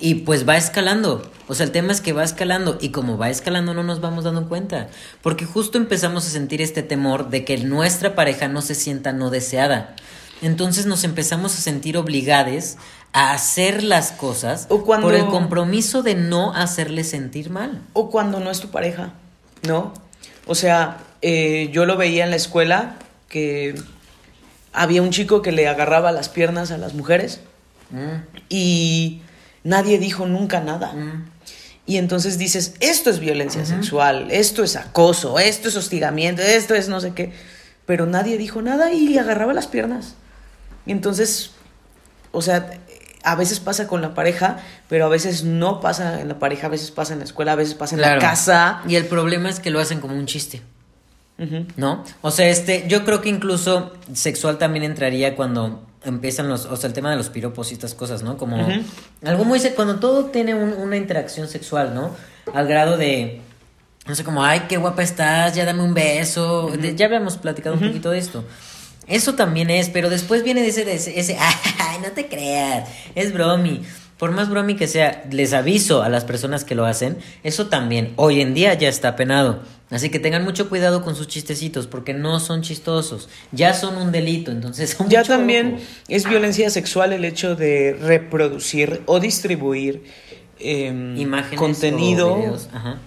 Y pues va escalando. O sea, el tema es que va escalando. Y como va escalando, no nos vamos dando cuenta. Porque justo empezamos a sentir este temor de que nuestra pareja no se sienta no deseada. Entonces nos empezamos a sentir obligados a hacer las cosas por el compromiso de no hacerle sentir mal. O cuando no es tu pareja, ¿no? O sea, eh, yo lo veía en la escuela que había un chico que le agarraba las piernas a las mujeres mm. y nadie dijo nunca nada. Mm. Y entonces dices, esto es violencia sexual, esto es acoso, esto es hostigamiento, esto es no sé qué. Pero nadie dijo nada y le agarraba las piernas. Y entonces, o sea, a veces pasa con la pareja, pero a veces no pasa en la pareja, a veces pasa en la escuela, a veces pasa en la casa. Y el problema es que lo hacen como un chiste. ¿No? O sea, este, yo creo que incluso sexual también entraría cuando empiezan los, o sea, el tema de los piropos y estas cosas, ¿no? Como algo muy, cuando todo tiene una interacción sexual, ¿no? Al grado de, no sé, como, ay, qué guapa estás, ya dame un beso, ya habíamos platicado un poquito de esto. Eso también es, pero después viene ese, ese, ese *laughs* ay, no te creas, es bromi. Por más bromi que sea, les aviso a las personas que lo hacen, eso también hoy en día ya está penado. Así que tengan mucho cuidado con sus chistecitos, porque no son chistosos, ya son un delito, entonces... Ya también es violencia sexual el hecho de reproducir o distribuir eh, Imágenes contenido. O Ajá.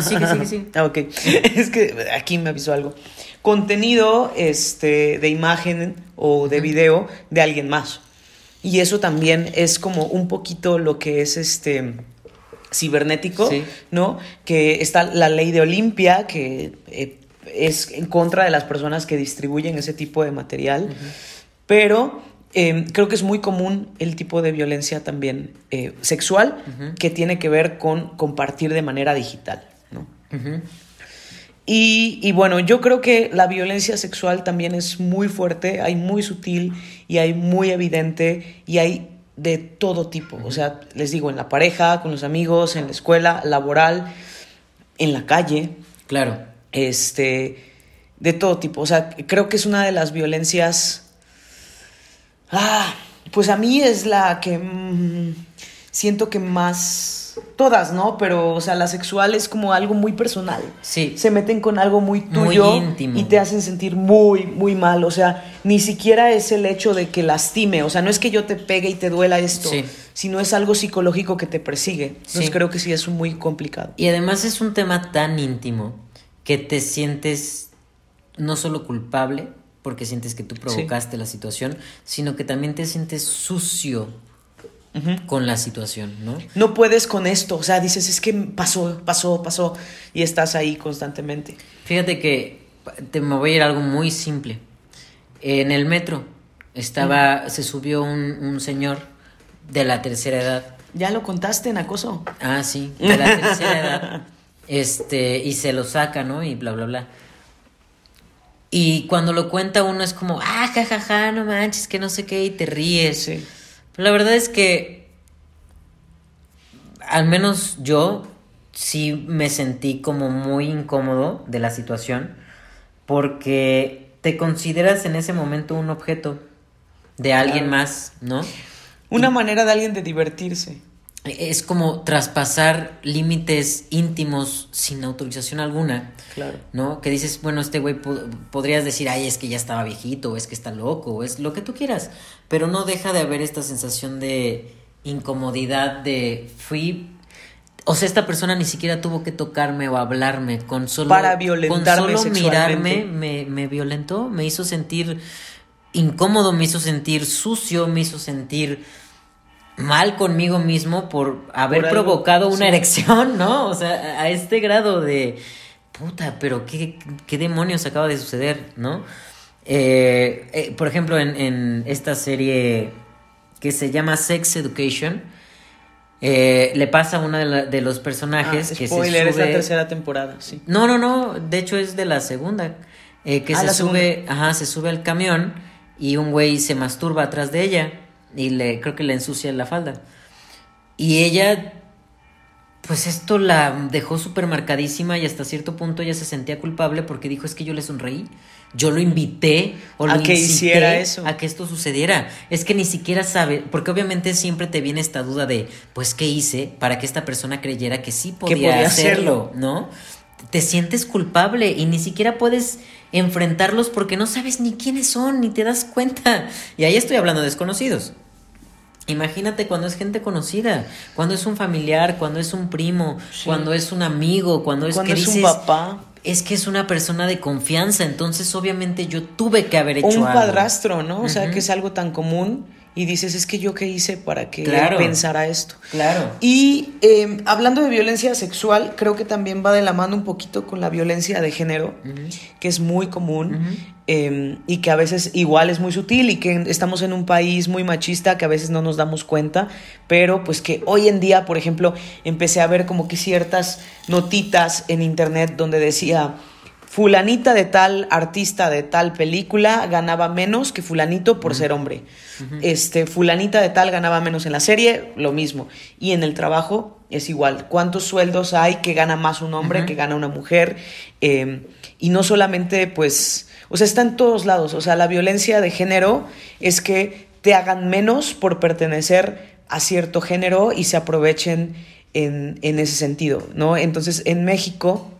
sí, sí, sí. Ah, ok. es que aquí me avisó algo contenido este, de imagen o de video de alguien más. Y eso también es como un poquito lo que es este cibernético, ¿no? Que está la ley de Olimpia, que eh, es en contra de las personas que distribuyen ese tipo de material, pero em, creo que es muy común el tipo de violencia también eh, sexual que tiene que ver con compartir de manera digital, ¿no? Y, bueno, yo creo que la violencia sexual también es muy fuerte, hay muy sutil y hay muy evidente y hay de todo tipo. O sea, les digo, en la pareja, con los amigos, en la escuela, laboral, en la calle. Claro. Este, de todo tipo. O sea, creo que es una de las violencias... Ah, pues a mí es la que mm, siento que más todas, ¿no? Pero, o sea, la sexual es como algo muy personal. Sí. Se meten con algo muy tuyo. íntimo. Y te hacen sentir muy, muy mal. O sea, ni siquiera es el hecho de que lastime. O sea, no es que yo te pegue y te duela esto. Sino es algo psicológico que te persigue. Entonces creo que sí es muy complicado. Y además es un tema tan íntimo que te sientes no solo culpable, porque sientes que tú provocaste la situación, sino que también te sientes sucio con la situación, ¿no? No puedes con esto, o sea, dices, es que pasó, pasó, pasó, y estás ahí constantemente. Fíjate que te me voy a ir a algo muy simple. En el metro estaba, se subió un, señor de la tercera edad. Ya lo contaste en acoso. Ah, sí, *laughs* de la tercera edad. Este, y se lo saca, ¿no? Y bla, bla, bla. Y cuando lo cuenta uno es como, ah, jajaja, ja, ja, no manches, que no sé qué, y te ríes. Sí. La verdad es que, al menos yo, sí me sentí como muy incómodo de la situación, porque te consideras en ese momento un objeto de alguien más, ¿no? Una manera de alguien de divertirse. Es como traspasar límites íntimos sin autorización alguna. Claro. ¿No? Que dices, bueno, este güey podrías decir, ay, es que ya estaba viejito, o es que está loco, o es lo que tú quieras. Pero no deja de haber esta sensación de incomodidad, de fui. O sea, esta persona ni siquiera tuvo que tocarme o hablarme, con solo. Para violentarme. Con solo mirarme, me, me violentó, me hizo sentir incómodo, me hizo sentir sucio, me hizo sentir mal conmigo mismo por haber provocado una erección, *laughs* ¿no? O sea, a este grado de puta, pero qué, qué demonios acaba de suceder, ¿no? Eh, eh, por ejemplo, en, esta serie que se llama Sex Education, eh, le pasa a uno de, los personajes ah, que spoiler, se sube... es la tercera temporada, sí. No, no, no, de hecho es de la segunda, que ah, se sube, ajá, se sube al camión y un güey se masturba atrás de ella y le creo que le ensucia la falda. Y ella pues esto la dejó súper marcadísima y hasta cierto punto ella se sentía culpable porque dijo es que yo le sonreí, yo lo invité o lo a que hiciera eso. a que esto sucediera. Es que ni siquiera sabe, porque obviamente siempre te viene esta duda de, pues, ¿qué hice para que esta persona creyera que sí podía, hacerlo, ¿no? Te sientes culpable y ni siquiera puedes enfrentarlos porque no sabes ni quiénes son, ni te das cuenta. Y ahí estoy hablando de desconocidos. Imagínate cuando es gente conocida, cuando es un familiar, cuando es un primo, cuando es un amigo, cuando es que es un papá. Es que es una persona de confianza, entonces obviamente yo tuve que haber hecho un padrastro, ¿no? O sea, que es algo tan común y dices, es que yo qué hice para que pensara esto. Claro. Y em, hablando de violencia sexual, creo que también va de la mano un poquito con la violencia de género, que es muy común em, y que a veces igual es muy sutil y que estamos en un país muy machista que a veces no nos damos cuenta, pero pues que hoy en día, por ejemplo, empecé a ver como que ciertas notitas en internet donde decía fulanita de tal artista de tal película ganaba menos que fulanito por ser hombre. Este, fulanita de tal ganaba menos en la serie, lo mismo. Y en el trabajo es igual. ¿Cuántos sueldos hay que gana más un hombre que gana una mujer? Em, y no solamente, pues, o sea, está en todos lados. O sea, la violencia de género es que te hagan menos por pertenecer a cierto género y se aprovechen en, en ese sentido, ¿no? Entonces, en México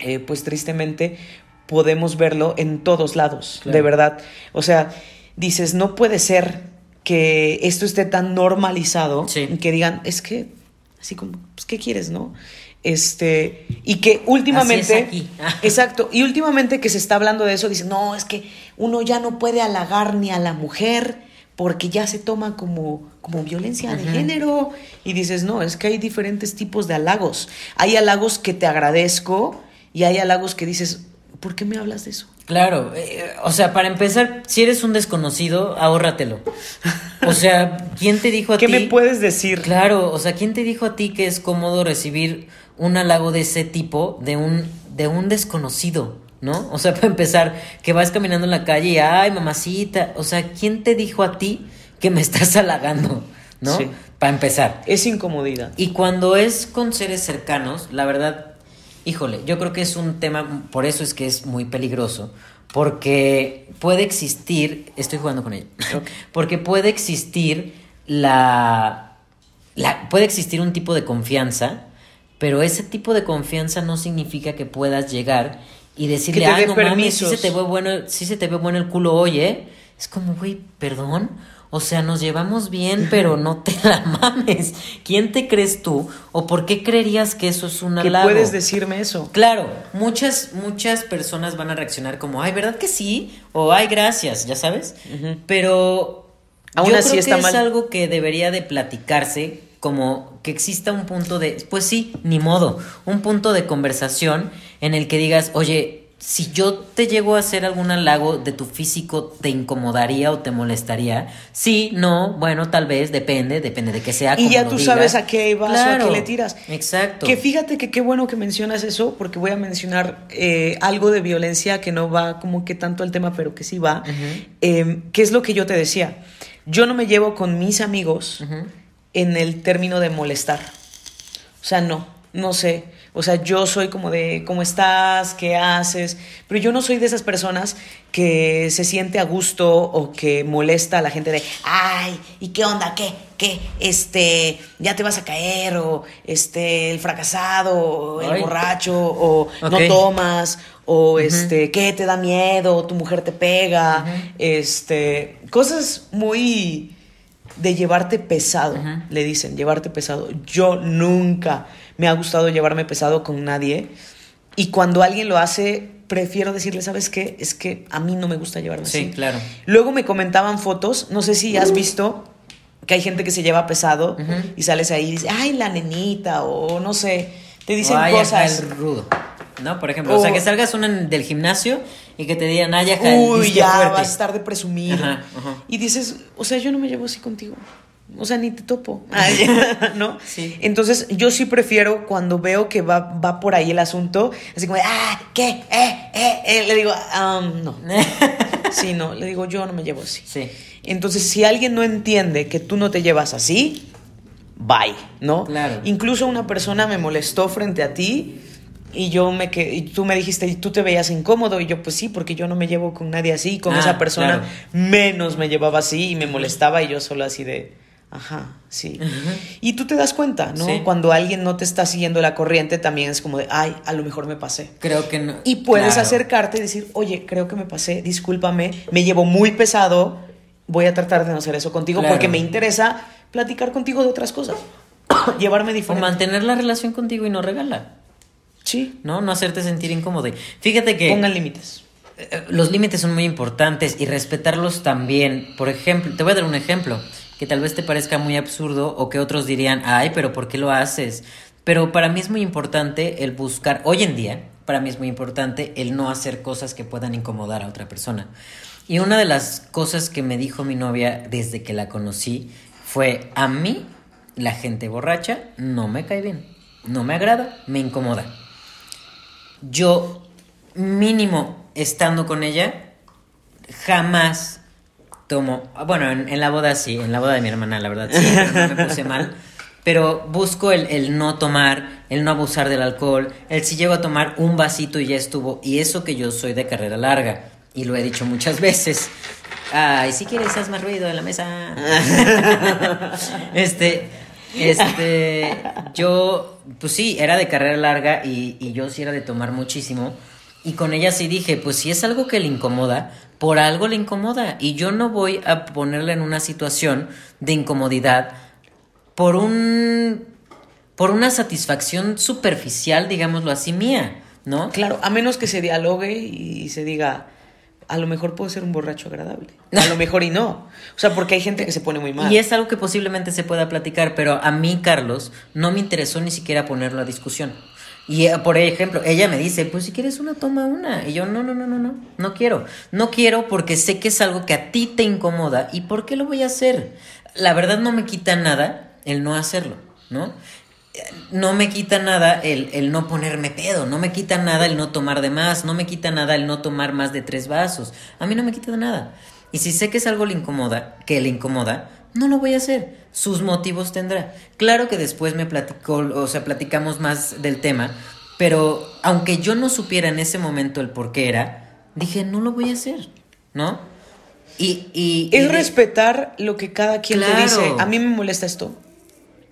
eh, pues tristemente podemos verlo en todos lados, de verdad. O sea, dices, no puede ser que esto esté tan normalizado que digan, es que, así como, pues, ¿qué quieres, no? Este, y que últimamente, *laughs* exacto, y últimamente que se está hablando de eso, dicen, no, es que uno ya no puede halagar ni a la mujer porque ya se toma como, como violencia de género. Y dices, no, es que hay diferentes tipos de halagos. Hay halagos que te agradezco y hay halagos que dices, ¿por qué me hablas de eso? Claro, eh, o sea, para empezar, si eres un desconocido, ahórratelo. O sea, ¿quién te dijo a ti? ¿Qué me puedes decir? Claro, o sea, ¿quién te dijo a ti que es cómodo recibir un halago de ese tipo de un, de un desconocido? ¿No? O sea, *laughs* para empezar, que vas caminando en la calle y, ay, mamacita, o sea, ¿quién te dijo a ti que me *laughs* estás halagando? ¿No? Sí. Para empezar. Es incomodidad. Y cuando es con seres cercanos, la verdad, Híjole, yo creo que es un tema, por eso es que es muy peligroso, porque puede existir, estoy jugando con ella, *laughs* porque puede existir la, la, puede existir un tipo de confianza, pero ese tipo de confianza no significa que puedas llegar y decirle, ah, no mames, sí se te ve bueno, sí se te ve bueno el culo hoy, ¿eh? Es como, güey, perdón. O sea, nos llevamos bien, pero no te la mames. ¿Quién te crees tú? ¿O por qué creerías que eso es un halago? ¿Qué puedes decirme eso? Claro, muchas, muchas personas van a reaccionar como, ay, ¿verdad que sí? O ay, gracias, ya sabes. Pero Aún yo así creo que es algo que debería de platicarse, como que exista un punto de, pues sí, ni modo, un punto de conversación en el que digas, oye, si yo te llego a hacer algún halago de tu físico, ¿te incomodaría o te molestaría? Sí, no, bueno, tal vez, depende, depende de qué sea. Y ya tú sabes a qué vas o a qué le tiras. Exacto. Que fíjate que qué bueno que mencionas eso, porque voy a mencionar eh, algo de violencia que no va como que tanto al tema, pero que sí va. Em, ¿Qué es lo que yo te decía? Yo no me llevo con mis amigos en el término de molestar. O sea, no, no sé o sea, yo soy como de, ¿cómo estás? ¿Qué haces? Pero yo no soy de esas personas que se siente a gusto o que molesta a la gente de, ay, ¿y qué onda? ¿Qué? ¿Qué? Este, ya te vas a caer, o este, el fracasado, o el borracho, o no tomas, o este, ¿qué? ¿Te da miedo? ¿Tu mujer te pega? Este, cosas muy de llevarte pesado, le dicen, llevarte pesado. Yo nunca me ha gustado llevarme pesado con nadie. Y cuando alguien lo hace, prefiero decirle, ¿sabes qué? Es que a mí no me gusta llevarme así. Sí, claro. Luego me comentaban fotos, no sé si has visto que hay gente que se lleva pesado y sales ahí y dice, ay, la nenita, o no sé, te dicen cosas. el rudo. ¿No? Por ejemplo, o, sea, que salgas una del gimnasio y que te digan, ay, ya, Uy, ya vas a estar de presumir. Y dices, o sea, yo no me llevo así contigo o sea, ni te topo, *laughs* *laughs* ¿no? Sí. Entonces, yo sí prefiero cuando veo que va, va por ahí el asunto, así como, ah, ¿qué? Eh, eh, eh, le digo, um, no. *laughs* sí, no, le digo, yo no me llevo así. Sí. Entonces, si alguien no entiende que tú no te llevas así, bye, ¿no? Claro. Incluso una persona me molestó frente a ti y yo me que y tú me dijiste y tú te veías incómodo y yo pues sí porque yo no me llevo con nadie así con Ah, esa persona claro. menos me llevaba así y me molestaba y yo solo así de ajá sí y tú te das cuenta no Sí. cuando alguien no te está siguiendo la corriente también es como de ay a lo mejor me pasé Creo que no. y puedes Claro. acercarte y decir oye creo que me pasé discúlpame me llevo muy pesado voy a tratar de no hacer eso contigo Claro. porque me interesa platicar contigo de otras cosas *coughs* llevarme O diferente mantener la relación contigo y no regalar. sí ¿No? No hacerte sentir incómodo. Fíjate que. pongan límites Eh, Los límites son muy importantes y respetarlos también. Por ejemplo, te voy a dar un ejemplo que tal vez te parezca muy absurdo o que otros dirían, ay, pero ¿por qué lo haces? Pero para mí es muy importante el buscar, hoy en día, para mí es muy importante el no hacer cosas que puedan incomodar a otra persona. Y una de las cosas que me dijo mi novia desde que la conocí fue, a mí la gente borracha no me cae bien, no me agrada, me incomoda yo mínimo estando con ella jamás tomo bueno en, en la boda sí en la boda de mi hermana la verdad sí pero no me puse mal pero busco el, el no tomar el no abusar del alcohol el si llego a tomar un vasito y ya estuvo y eso que yo soy de carrera larga y lo he dicho muchas *laughs* veces ay si quieres haz más ruido en la mesa *laughs* este este, yo, pues sí, era de carrera larga y, y yo sí era de tomar muchísimo. Y con ella sí dije, pues si es algo que le incomoda, por algo le incomoda. Y yo no voy a ponerla en una situación de incomodidad por un. por una satisfacción superficial, digámoslo así, mía, ¿no? Claro, a menos que se dialogue y se diga, a lo mejor puedo ser un borracho agradable. A lo mejor y no. O sea, porque hay gente que se pone muy mal. Y es algo que posiblemente se pueda platicar, pero a mí, Carlos, no me interesó ni siquiera ponerlo a discusión. Y eh, por ejemplo, ella me dice, pues si quieres una, toma una. Y yo, no, no, no, no, no, no quiero. No quiero porque sé que es algo que a ti te incomoda. ¿Y por qué lo voy a hacer? La verdad no me quita nada el no hacerlo, ¿no? no me quita nada el, el, no ponerme pedo, no me quita nada el no tomar de más, no me quita nada el no tomar más de tres vasos. A mí no me quita nada. Y si sé que es algo le incomoda, que le incomoda, no lo voy a hacer. Sus motivos tendrá. Claro que después me platicó, o sea, platicamos más del tema, pero aunque yo no supiera en ese momento el por qué era, dije, no lo voy a hacer, ¿no? Y, y es y, respetar lo que cada quien Claro. te dice. A mí me molesta esto.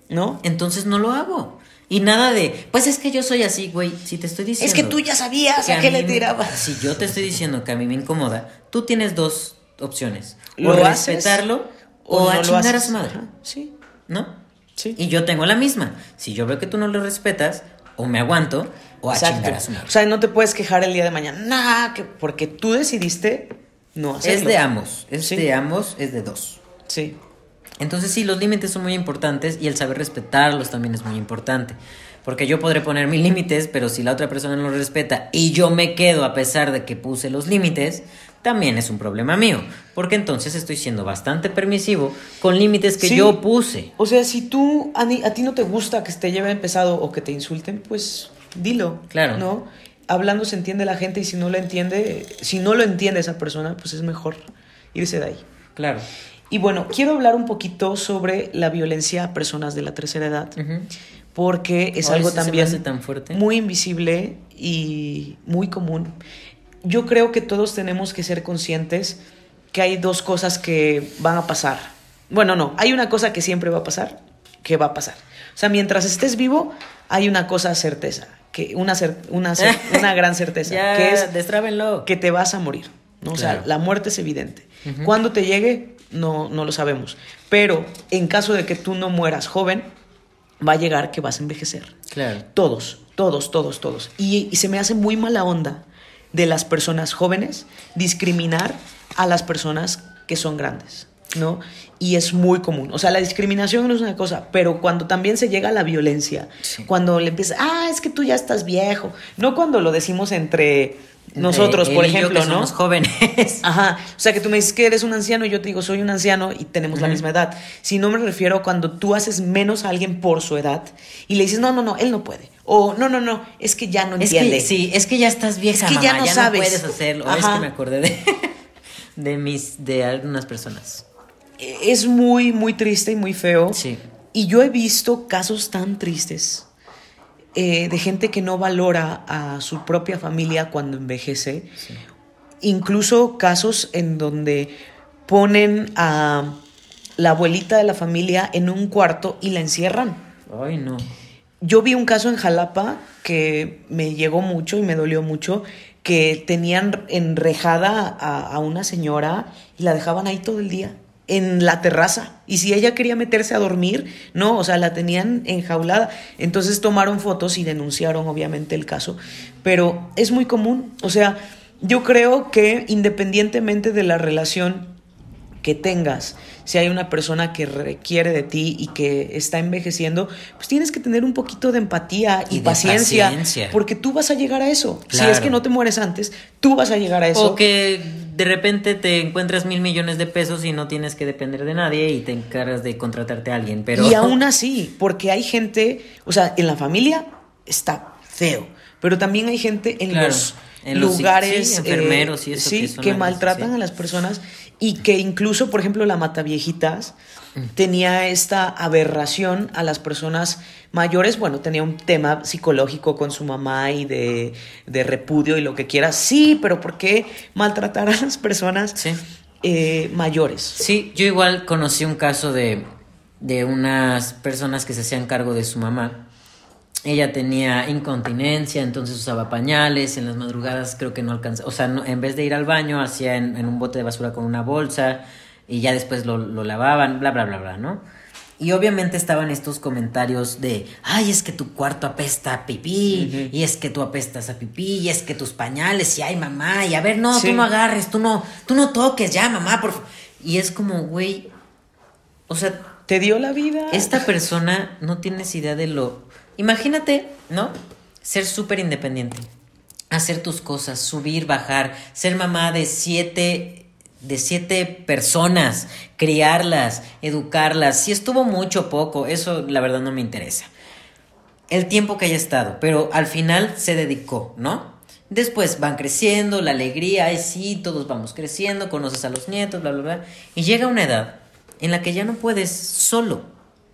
¿No? Entonces no lo hago. Y nada de, pues es que yo soy así, güey. Si te estoy diciendo. Es que tú ya sabías que a qué le tirabas. Si yo te estoy diciendo que a mí me incomoda, tú tienes dos opciones. ¿Lo o haces respetarlo o, no a chingar a su madre. Ajá, Sí, ¿No? sí. Y yo tengo la misma. Si yo veo que tú no lo respetas, o me aguanto, o a Exacto. chingar a su madre. O sea, no te puedes quejar el día de mañana. Nah, que porque tú decidiste no hacerlo. es de ambos. Es Sí. de ambos, es de dos. Sí. Entonces sí, los límites son muy importantes y el saber respetarlos también es muy importante. Porque yo podré poner mis límites, pero si la otra persona no los respeta y yo me quedo a pesar de que puse los límites, también es un problema mío. Porque entonces estoy siendo bastante permisivo con límites que Sí. yo puse. O sea, si tú, a, ni- a ti no te gusta que te lleven pesado o que te insulten, pues dilo. Claro. ¿No? Hablando se entiende la gente y si no lo entiende, si no lo entiende esa persona, pues es mejor irse de ahí. Claro. Y bueno, quiero hablar un poquito sobre la violencia a personas de la tercera edad, porque es algo también tan fuerte. muy invisible y muy común. Yo creo que todos tenemos que ser conscientes que hay dos cosas que van a pasar. Bueno, no, hay una cosa que siempre va a pasar, que va a pasar. O sea, mientras estés vivo, hay una cosa certeza, que una, cer- una, cer- *laughs* una gran certeza, ya, que es destrábenlo. que te vas a morir. ¿no? O sea, la muerte es evidente. Cuando te llegue, no, no lo sabemos. Pero en caso de que tú no mueras joven, va a llegar que vas a envejecer. Claro. Todos, todos, todos, todos. Y, y se me hace muy mala onda de las personas jóvenes discriminar a las personas que son grandes, ¿no? Y es muy común. O sea, la discriminación no es una cosa, pero cuando también se llega a la violencia, Sí. cuando le empieza, ah, es que tú ya estás viejo, no cuando lo decimos entre nosotros, por ejemplo, ¿no? Somos jóvenes. *laughs* Ajá, o sea que tú me dices que eres un anciano y yo te digo soy un anciano y tenemos la misma edad. Si no me refiero a cuando tú haces menos a alguien por su edad y le dices, no, no, no, él no puede. O no, no, no, es que ya no Es entiende. que, sí, es que ya estás vieja, Es que ya mamá, no sabes. puedes hacerlo. Es Ajá. que me acordé de, *laughs* de mis, de algunas personas. Es muy, muy triste y muy feo Sí. Y yo he visto casos tan tristes eh, de gente que no valora a su propia familia cuando envejece. Incluso casos en donde ponen a la abuelita de la familia en un cuarto y la encierran. Ay, no. Yo vi un caso en Jalapa que me llegó mucho y me dolió mucho, que tenían enrejada a, a una señora y la dejaban ahí todo el día en la terraza. Y si ella quería meterse a dormir, no, o sea, la tenían enjaulada. Entonces tomaron fotos y denunciaron obviamente el caso. Pero es muy común. O sea, yo creo que independientemente de la relación que tengas, si hay una persona que requiere de ti y que está envejeciendo, pues tienes que tener un poquito de empatía y, paciencia, porque tú vas a llegar a eso. Si es que no te mueres antes, tú vas a llegar a eso. O que de repente te encuentras mil millones de pesos y no tienes que depender de nadie y te encargas de contratarte a alguien, pero... Y aún *laughs* así, porque hay gente, o sea, en la familia está feo, pero también hay gente en los lugares enfermeros y eso sí, que, maltratan a las personas y que incluso, por ejemplo, la Mataviejitas mm. tenía esta aberración a las personas mayores. Bueno, tenía un tema psicológico con su mamá y de, repudio y lo que quiera. Sí, pero ¿por qué maltratar a las personas eh, mayores? Sí, yo igual conocí un caso de, de unas personas que se hacían cargo de su mamá ella tenía incontinencia, entonces usaba pañales, en las madrugadas creo que no alcanzaba, o sea, en vez de ir al baño, hacía en, un bote de basura con una bolsa y ya después lo, lavaban, bla, bla, bla, bla, ¿no? Y obviamente estaban estos comentarios de, ay, es que tu cuarto apesta a pipí, y es que tú apestas a pipí, y es que tus pañales, y ay, mamá, y a ver, no, tú no agarres, tú no, tú no toques, ya, mamá, por Y es como, güey, o sea... Te dio la vida. Esta persona no tienes idea de lo Imagínate, ¿no? Ser súper independiente, hacer tus cosas, subir, bajar, ser mamá de siete de siete personas, criarlas, educarlas, si estuvo mucho o poco, eso la verdad no me interesa. El tiempo que haya estado, pero al final se dedicó, ¿no? Después van creciendo, la alegría, ay sí, todos vamos creciendo, conoces a los nietos, bla, bla, bla. Y llega una edad en la que ya no puedes solo,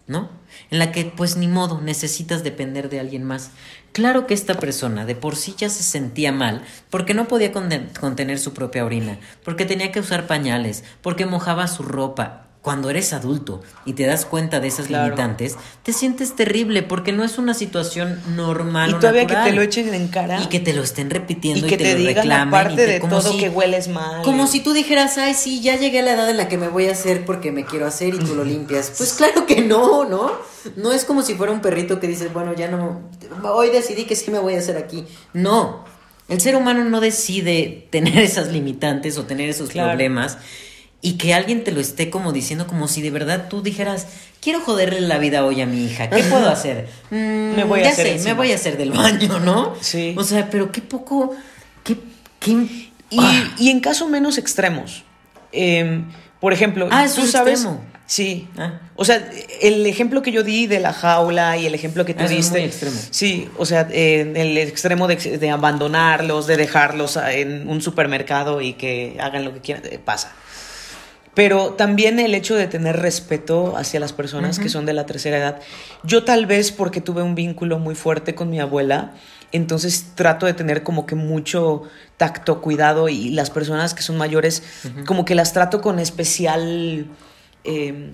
¿no? En la que pues ni modo necesitas depender de alguien más. Claro que esta persona de por sí ya se sentía mal porque no podía contener su propia orina, porque tenía que usar pañales, porque mojaba su ropa, cuando eres adulto y te das cuenta de esas limitantes, te sientes terrible porque no es una situación normal. Y todavía que te lo echen en cara. Y que te lo estén repitiendo y, que te, lo digan reclamen. Aparte de todo que hueles mal. Como si tú dijeras, ay, sí, ya llegué a la edad en la que me voy a hacer porque me quiero hacer y tú lo *laughs* limpias. Pues claro que no, ¿no? No es como si fuera un perrito que dices, bueno, ya no. Hoy decidí que sí me voy a hacer aquí. No. El ser humano no decide tener *laughs* esas limitantes o tener esos problemas y que alguien te lo esté como diciendo como si de verdad tú dijeras, quiero joderle la vida hoy a mi hija, ¿qué puedo hacer? me voy a hacer sé, me voy a hacer del baño, ¿no? Sí. O sea, pero qué poco, qué... qué y, ah. y, en casos menos extremos, em, por ejemplo, ah, tú sabes... Extremo. Sí. Ah. O sea, el ejemplo que yo di de la jaula y el ejemplo que tú diste. Es muy extremo. Sí, o sea, el extremo de, de, abandonarlos, de dejarlos en un supermercado y que hagan lo que quieran, eh, pasa. Pero también el hecho de tener respeto hacia las personas que son de la tercera edad. Yo tal vez porque tuve un vínculo muy fuerte con mi abuela, entonces trato de tener como que mucho tacto, cuidado y las personas que son mayores, como que las trato con especial... Eh,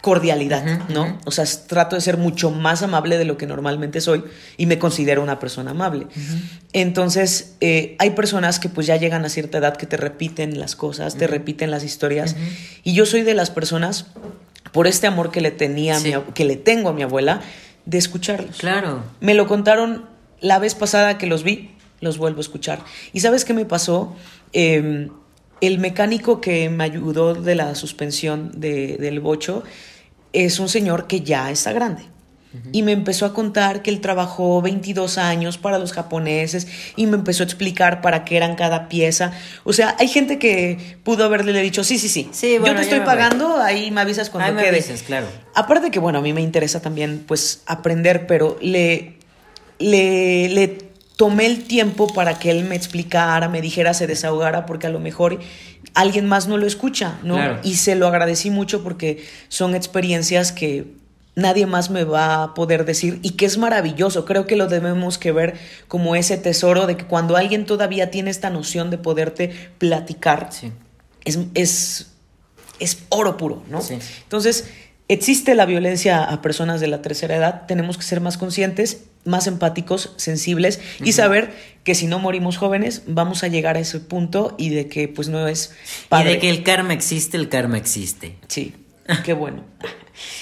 cordialidad, ¿no? O sea, trato de ser mucho más amable de lo que normalmente soy y me considero una persona amable. Entonces, eh, hay personas que pues ya llegan a cierta edad que te repiten las cosas, te repiten las historias y yo soy de las personas, por este amor que le tenía, que le tengo a mi abuela, de escucharlos. Claro. Me lo contaron la vez pasada que los vi, los vuelvo a escuchar. ¿Y sabes qué me pasó? Em, el mecánico que me ayudó de la suspensión del bocho es un señor que ya está grande. Y me empezó a contar que él trabajó 22 años para los japoneses y me empezó a explicar para qué eran cada pieza. O sea, hay gente que pudo haberle dicho, sí, sí, sí, sí yo te estoy pagando, ahí me avisas cuando ahí me claro. Aparte que, bueno, a mí me interesa también, pues, aprender, pero le, le, le tomé el tiempo para que él me explicara, me dijera, se desahogara, porque a lo mejor alguien más no lo escucha, ¿no? Y se lo agradecí mucho porque son experiencias que nadie más me va a poder decir y que es maravilloso. Creo que lo debemos que ver como ese tesoro de que cuando alguien todavía tiene esta noción de poderte platicar, es, es, es, oro puro, ¿no? Entonces, existe la violencia a personas de la tercera edad, tenemos que ser más conscientes, más empáticos, sensibles y saber que si no morimos jóvenes vamos a llegar a ese punto y de que pues no es padre. Y de que el karma existe, el karma existe. Sí, *laughs* qué bueno.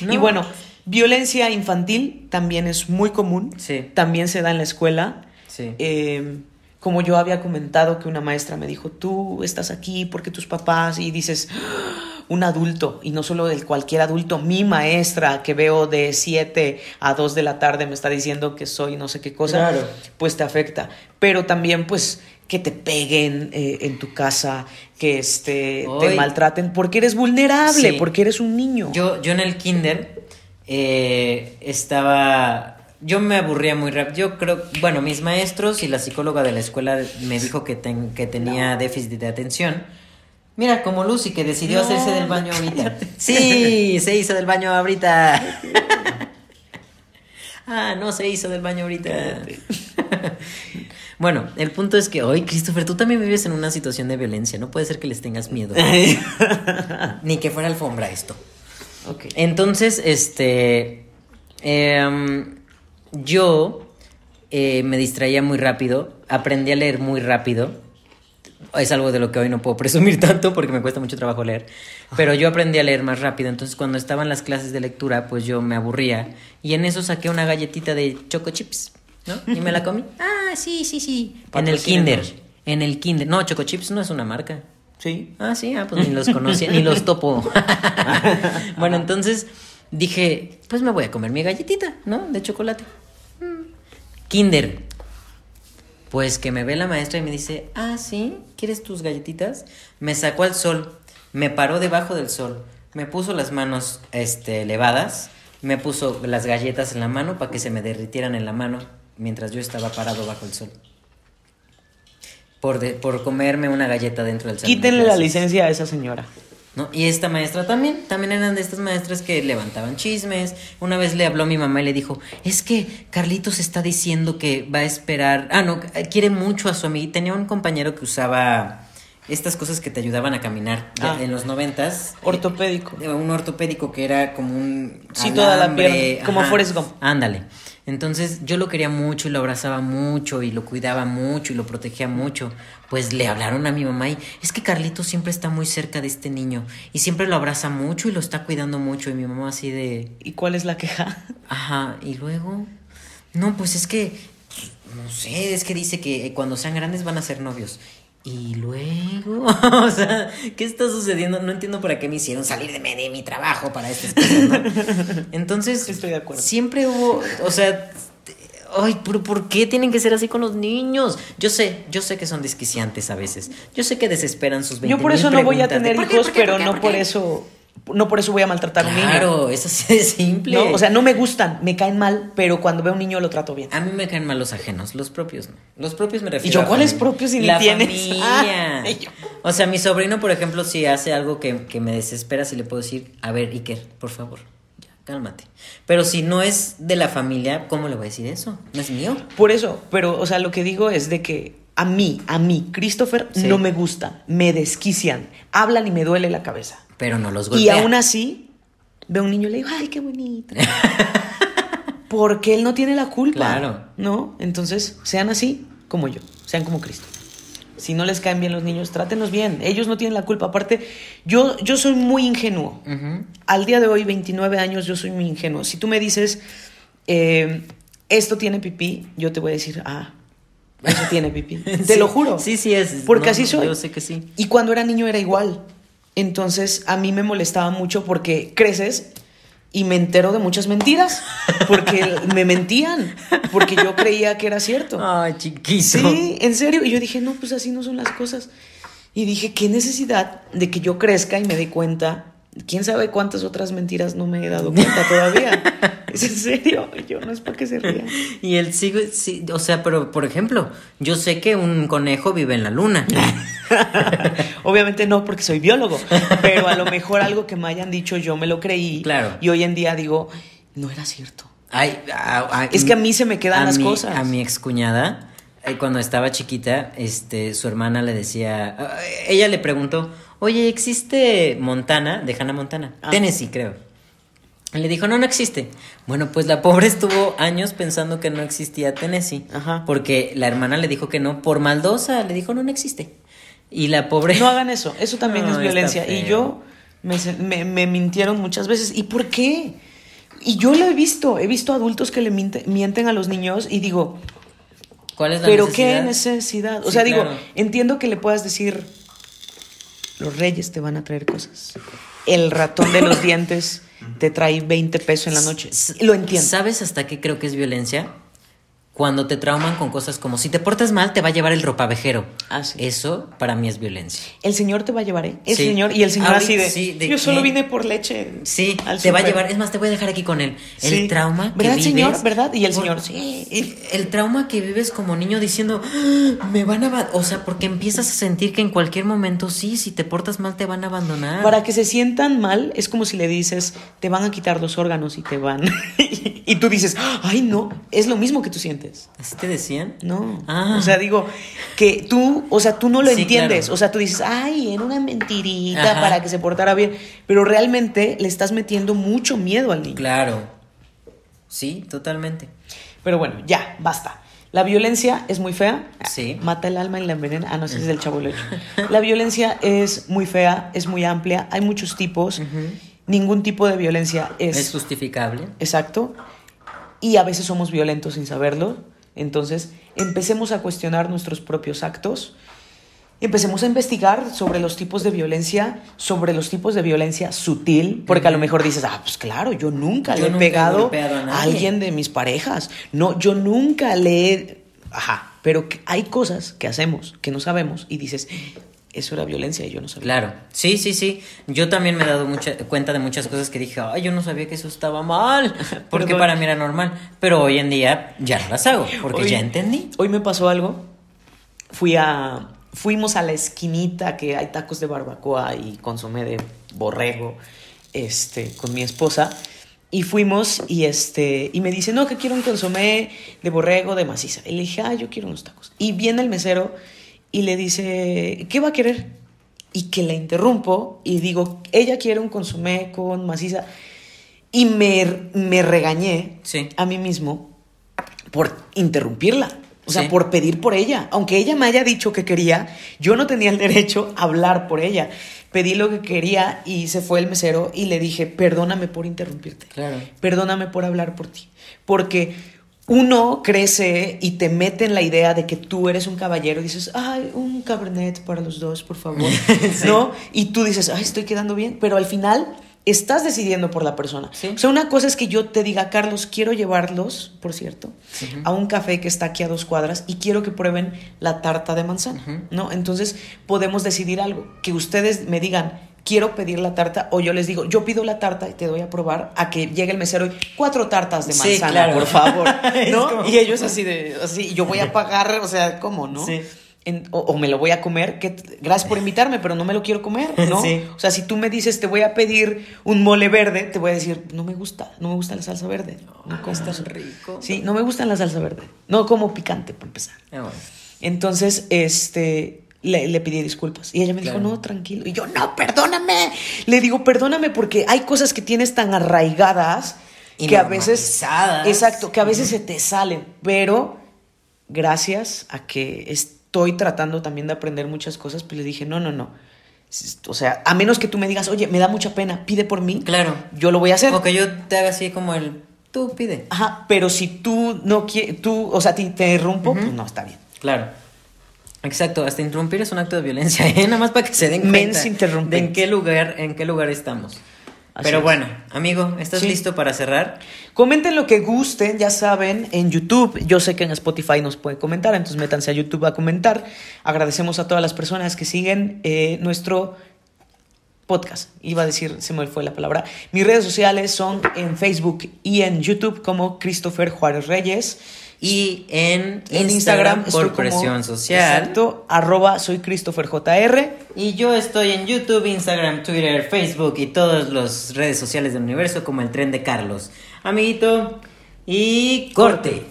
Y bueno, Violencia infantil también es muy común, sí. también se da en la escuela. Sí. Eh, como yo había comentado que una maestra me dijo, tú estás aquí porque tus papás, y dices, ¡Ah! Un adulto, y no solo el cualquier adulto, mi maestra que veo de 7 a 2 de la tarde me está diciendo que soy no sé qué cosa, pues te afecta. Pero también pues que te peguen eh, en tu casa, que este, te maltraten, porque eres vulnerable, porque eres un niño. Yo, yo en el kinder eh, estaba yo me aburría muy rápido. Yo creo, bueno, mis maestros y la psicóloga de la escuela me dijo que, que tenía déficit de atención. Mira, como Lucy que decidió hacerse del baño ahorita. Sí, se hizo del baño ahorita. ah, no se hizo del baño ahorita. bueno, el punto es que hoy, Christopher, tú también vives en una situación de violencia. No puede ser que les tengas miedo. *laughs* Ni que fuera alfombra esto. Entonces, este. Em, yo eh, me distraía muy rápido, aprendí a leer muy rápido. Es algo de lo que hoy no puedo *laughs* presumir tanto porque me cuesta mucho trabajo leer. Pero yo aprendí a leer más rápido. Entonces, cuando estaban las clases de lectura, pues yo me aburría. Y en eso saqué una galletita de choco chips, ¿no? Y me la comí. *laughs* Ah, sí, sí, sí. En el kinder. En el kinder. No, choco chips no es una marca. Sí. Ah, sí, ah, pues ni los conocía, ni los topo. *laughs* bueno, entonces dije, pues me voy a comer mi galletita, ¿no? De chocolate. Mm. Kinder. Pues que me ve la maestra y me dice, ah, sí, ¿quieres tus galletitas? Me sacó al sol, me paró debajo del sol, me puso las manos este, elevadas, me puso las galletas en la mano para que se me derritieran en la mano mientras yo estaba parado bajo el sol por, por comerme una galleta dentro del salón. Quítenle la licencia a esa señora. ¿No? Y esta maestra también, también eran de estas maestras que levantaban chismes. Una vez le habló a mi mamá y le dijo, es que Carlitos está diciendo que va a esperar, ah, no, quiere mucho a su amiga. Tenía un compañero que usaba estas cosas que te ayudaban a caminar ah. en los noventas. Ortopédico. Eh, un ortopédico que era como un... Sí, toda la como Forrest Gump. Ándale. Entonces yo lo quería mucho y lo abrazaba mucho y lo cuidaba mucho y lo protegía mucho. Pues le hablaron a mi mamá y es que Carlito siempre está muy cerca de este niño y siempre lo abraza mucho y lo está cuidando mucho y mi mamá así de... ¿Y cuál es la queja? Ajá, y luego... No, pues es que... No sé, es que dice que cuando sean grandes van a ser novios. Y luego, *laughs* o sea, ¿qué está sucediendo? No entiendo para qué me hicieron salir de, de mi trabajo para estas cosas, *laughs* Entonces, estoy de acuerdo. Siempre hubo, o sea, ay, ¿por, ¿por qué tienen que ser así con los niños? Yo sé, yo sé que son desquiciantes a veces. Yo sé que desesperan sus 20 Yo por eso no voy a tener hijos, pero no por eso no por eso voy a maltratar a un niño. Claro, eso sí es simple. O sea, no me gustan, me caen mal, pero cuando veo a un niño lo trato bien. A mí me caen mal los ajenos, los propios no. Los propios me refiero. ¿Y yo cuáles propios si ni la tienes? Familia. *laughs* o sea, mi sobrino, por ejemplo, si hace algo que, que me desespera, si le puedo decir, a ver, Iker, por favor, ya, cálmate. Pero si no es de la familia, ¿cómo le voy a decir eso? No es mío. Por eso, pero, o sea, lo que digo es de que a mí, a mí, Christopher, no me gustan, me desquician, hablan y me duele la cabeza. Pero no los golpea. Y aún así, veo a un niño y le digo, ay, qué bonito. *laughs* Porque él no tiene la culpa. Claro. ¿No? Entonces, sean así como yo, sean como Cristo. Si no les caen bien los niños, trátenos bien. Ellos no tienen la culpa. Aparte, yo, yo soy muy ingenuo. Al día de hoy, 29 años, yo soy muy ingenuo. Si tú me dices, eh, esto tiene pipí, yo te voy a decir, ah, eso tiene pipí. *laughs* Te lo juro. Sí, sí es. Porque así soy. Yo sé que sí. Y cuando era niño era igual. Entonces a mí me molestaba mucho porque creces y me entero de muchas mentiras porque *laughs* me mentían, porque yo creía que era cierto. Ay, chiquito. Sí, en serio. Y yo dije, no, pues así no son las cosas. Y dije, qué necesidad de que yo crezca y me dé cuenta quién sabe cuántas otras mentiras no me he dado cuenta todavía. *laughs* ¿Es en serio? Yo no es porque se ría. Y él sigue, sí, o sea, pero por ejemplo, yo sé que un conejo vive en la luna. *laughs* Obviamente no porque soy biólogo, pero a lo mejor algo que me hayan dicho yo me lo creí. Claro. Y hoy en día digo, No era cierto. Ay, es que a mí se me quedan las cosas. A mi excuñada, eh, cuando estaba chiquita, este, su hermana le decía, eh, ella le preguntó, oye, ¿existe Montana? De Hannah Montana. Ah. Tennessee, creo. Y le dijo, no, no existe. Bueno, pues la pobre *laughs* estuvo años pensando que no existía Tennessee. Ajá. Porque la hermana le dijo que no, por maldosa, le dijo, no, no existe. Y la pobre... No hagan eso, eso también *laughs* es violencia. Y yo me, me, mintieron muchas veces. ¿Y por qué? Y yo lo he visto, he visto adultos que le mienten a los niños y digo, ¿cuál es la pero qué necesidad? O sea, digo, entiendo que le puedas decir, los reyes te van a traer cosas. El ratón de los dientes te trae 20 pesos en la noche. Lo entiendo. ¿Sabes hasta qué creo que es violencia? Cuando te trauman con cosas como si te portas mal te va a llevar el ropavejero. Ah, Eso para mí es violencia. El señor te va a llevar, ¿eh? El señor y el señor así de, yo solo vine por leche. Sí, te va a llevar, es más te voy a dejar aquí con él. El trauma que ¿Verdad, señor? ¿Verdad? Y el señor, sí. El, trauma que vives como niño diciendo, ah, me van a, o sea, porque empiezas a sentir que en cualquier momento sí, si te portas mal te van a abandonar. Para que se sientan mal es como si le dices, te van a quitar los órganos y te van *laughs* y tú dices, "Ay, no, es lo mismo que tú sientes." ¿Así te decían? No. Ah. O sea, digo, que tú, o sea, tú no lo entiendes. O sea, tú dices, ay, era una mentirita para que se portara bien. Pero realmente le estás metiendo mucho miedo al niño. Claro. Sí, totalmente. Pero bueno, ya, basta. La violencia es muy fea. Sí. Mata el alma y la envenena. Ah, no sé si es del chavo *laughs* La violencia es muy fea, es muy amplia. Hay muchos tipos. Ningún tipo de violencia es. Es justificable. Exacto y a veces somos violentos sin saberlo. Entonces, empecemos a cuestionar nuestros propios actos. Empecemos a investigar sobre los tipos de violencia, sobre los tipos de violencia sutil, porque a lo mejor dices, ah, pues claro, yo nunca le he pegado a, alguien de mis parejas. No, yo nunca le he... Ajá, pero hay cosas que hacemos que no sabemos y dices, eso era violencia y yo no sabía. Claro, sí, sí, sí. Yo también me he dado mucha, cuenta de muchas cosas que dije, ay, yo no sabía que eso estaba mal, *laughs* porque para mí era normal. Pero hoy en día ya no las hago, porque ya entendí. Hoy me pasó algo. Fui a, fuimos a la esquinita que hay tacos de barbacoa y consomé de borrego, este, con mi esposa. Y fuimos y este y me dice, no, que quiero un consomé de borrego de maciza. Y le dije, ah, yo quiero unos tacos. Y viene el mesero y le dice, ¿qué va a querer? Y que la interrumpo y digo, ella quiere un consomé con maciza. Y me, me regañé a mí mismo por interrumpirla. O sea, por pedir por ella. Aunque ella me haya dicho que quería, yo no tenía el derecho a hablar por ella. Pedí lo que quería y se fue el mesero y le dije, perdóname por interrumpirte. Claro. Perdóname por hablar por ti. Porque uno crece y te mete en la idea de que tú eres un caballero y dices, ay, un cabernet para los dos, por favor, *laughs* ¿no? Y tú dices, ay, estoy quedando bien, pero al final estás decidiendo por la persona. O sea, una cosa es que yo te diga, Carlos, quiero llevarlos, por cierto, a un café que está aquí a dos cuadras y quiero que prueben la tarta de manzana, ¿no? Entonces podemos decidir algo, que ustedes me digan, quiero pedir la tarta o yo les digo, yo pido la tarta y te doy a probar a que llegue el mesero y cuatro tartas de manzana, por favor, *laughs* ¿no? Y ellos así de, así, yo voy a pagar, o sea, ¿cómo, no? Sí. o, me lo voy a comer, que gracias por invitarme, pero no me lo quiero comer, ¿no? Sí. O sea, si tú me dices, te voy a pedir un mole verde, te voy a decir, no me gusta, no me gusta la salsa verde. No, como está rico. Sí, no me gusta la salsa verde. No como picante, por empezar. Ah, Entonces, este, le, le, pedí disculpas. Y ella me dijo, no, tranquilo. Y yo, no, perdóname. Le digo, perdóname porque hay cosas que tienes tan arraigadas y que a veces... Exacto, que a veces se te salen. Pero gracias a que estoy tratando también de aprender muchas cosas, pues le dije, no, no, no. O sea, a menos que tú me digas, oye, me da mucha pena, pide por mí. Claro. Yo lo voy a hacer. O que yo te haga así como el, tú pide. Ajá, pero si tú no quieres, tú, o sea, te interrumpo, pues no, está bien. Claro. Exacto, hasta interrumpir es un acto de violencia, *laughs* ¿eh? nada más para que se den cuenta de en qué lugar, en qué lugar estamos. Pero bueno, amigo, ¿estás listo para cerrar? Comenten lo que gusten, ya saben, en YouTube. Yo sé que en Spotify nos pueden comentar, entonces métanse a YouTube a comentar. Agradecemos a todas las personas que siguen eh, nuestro podcast. Iba a decir, se me fue la palabra. Mis redes sociales son en Facebook y en YouTube como Christopher Juárez Reyes. Y en, Instagram, por presión social. Exacto, arroba soy Christopher JR. Y yo estoy en YouTube, Instagram, Twitter, Facebook y todas las redes sociales del universo como el tren de Carlos. Amiguito, y corte.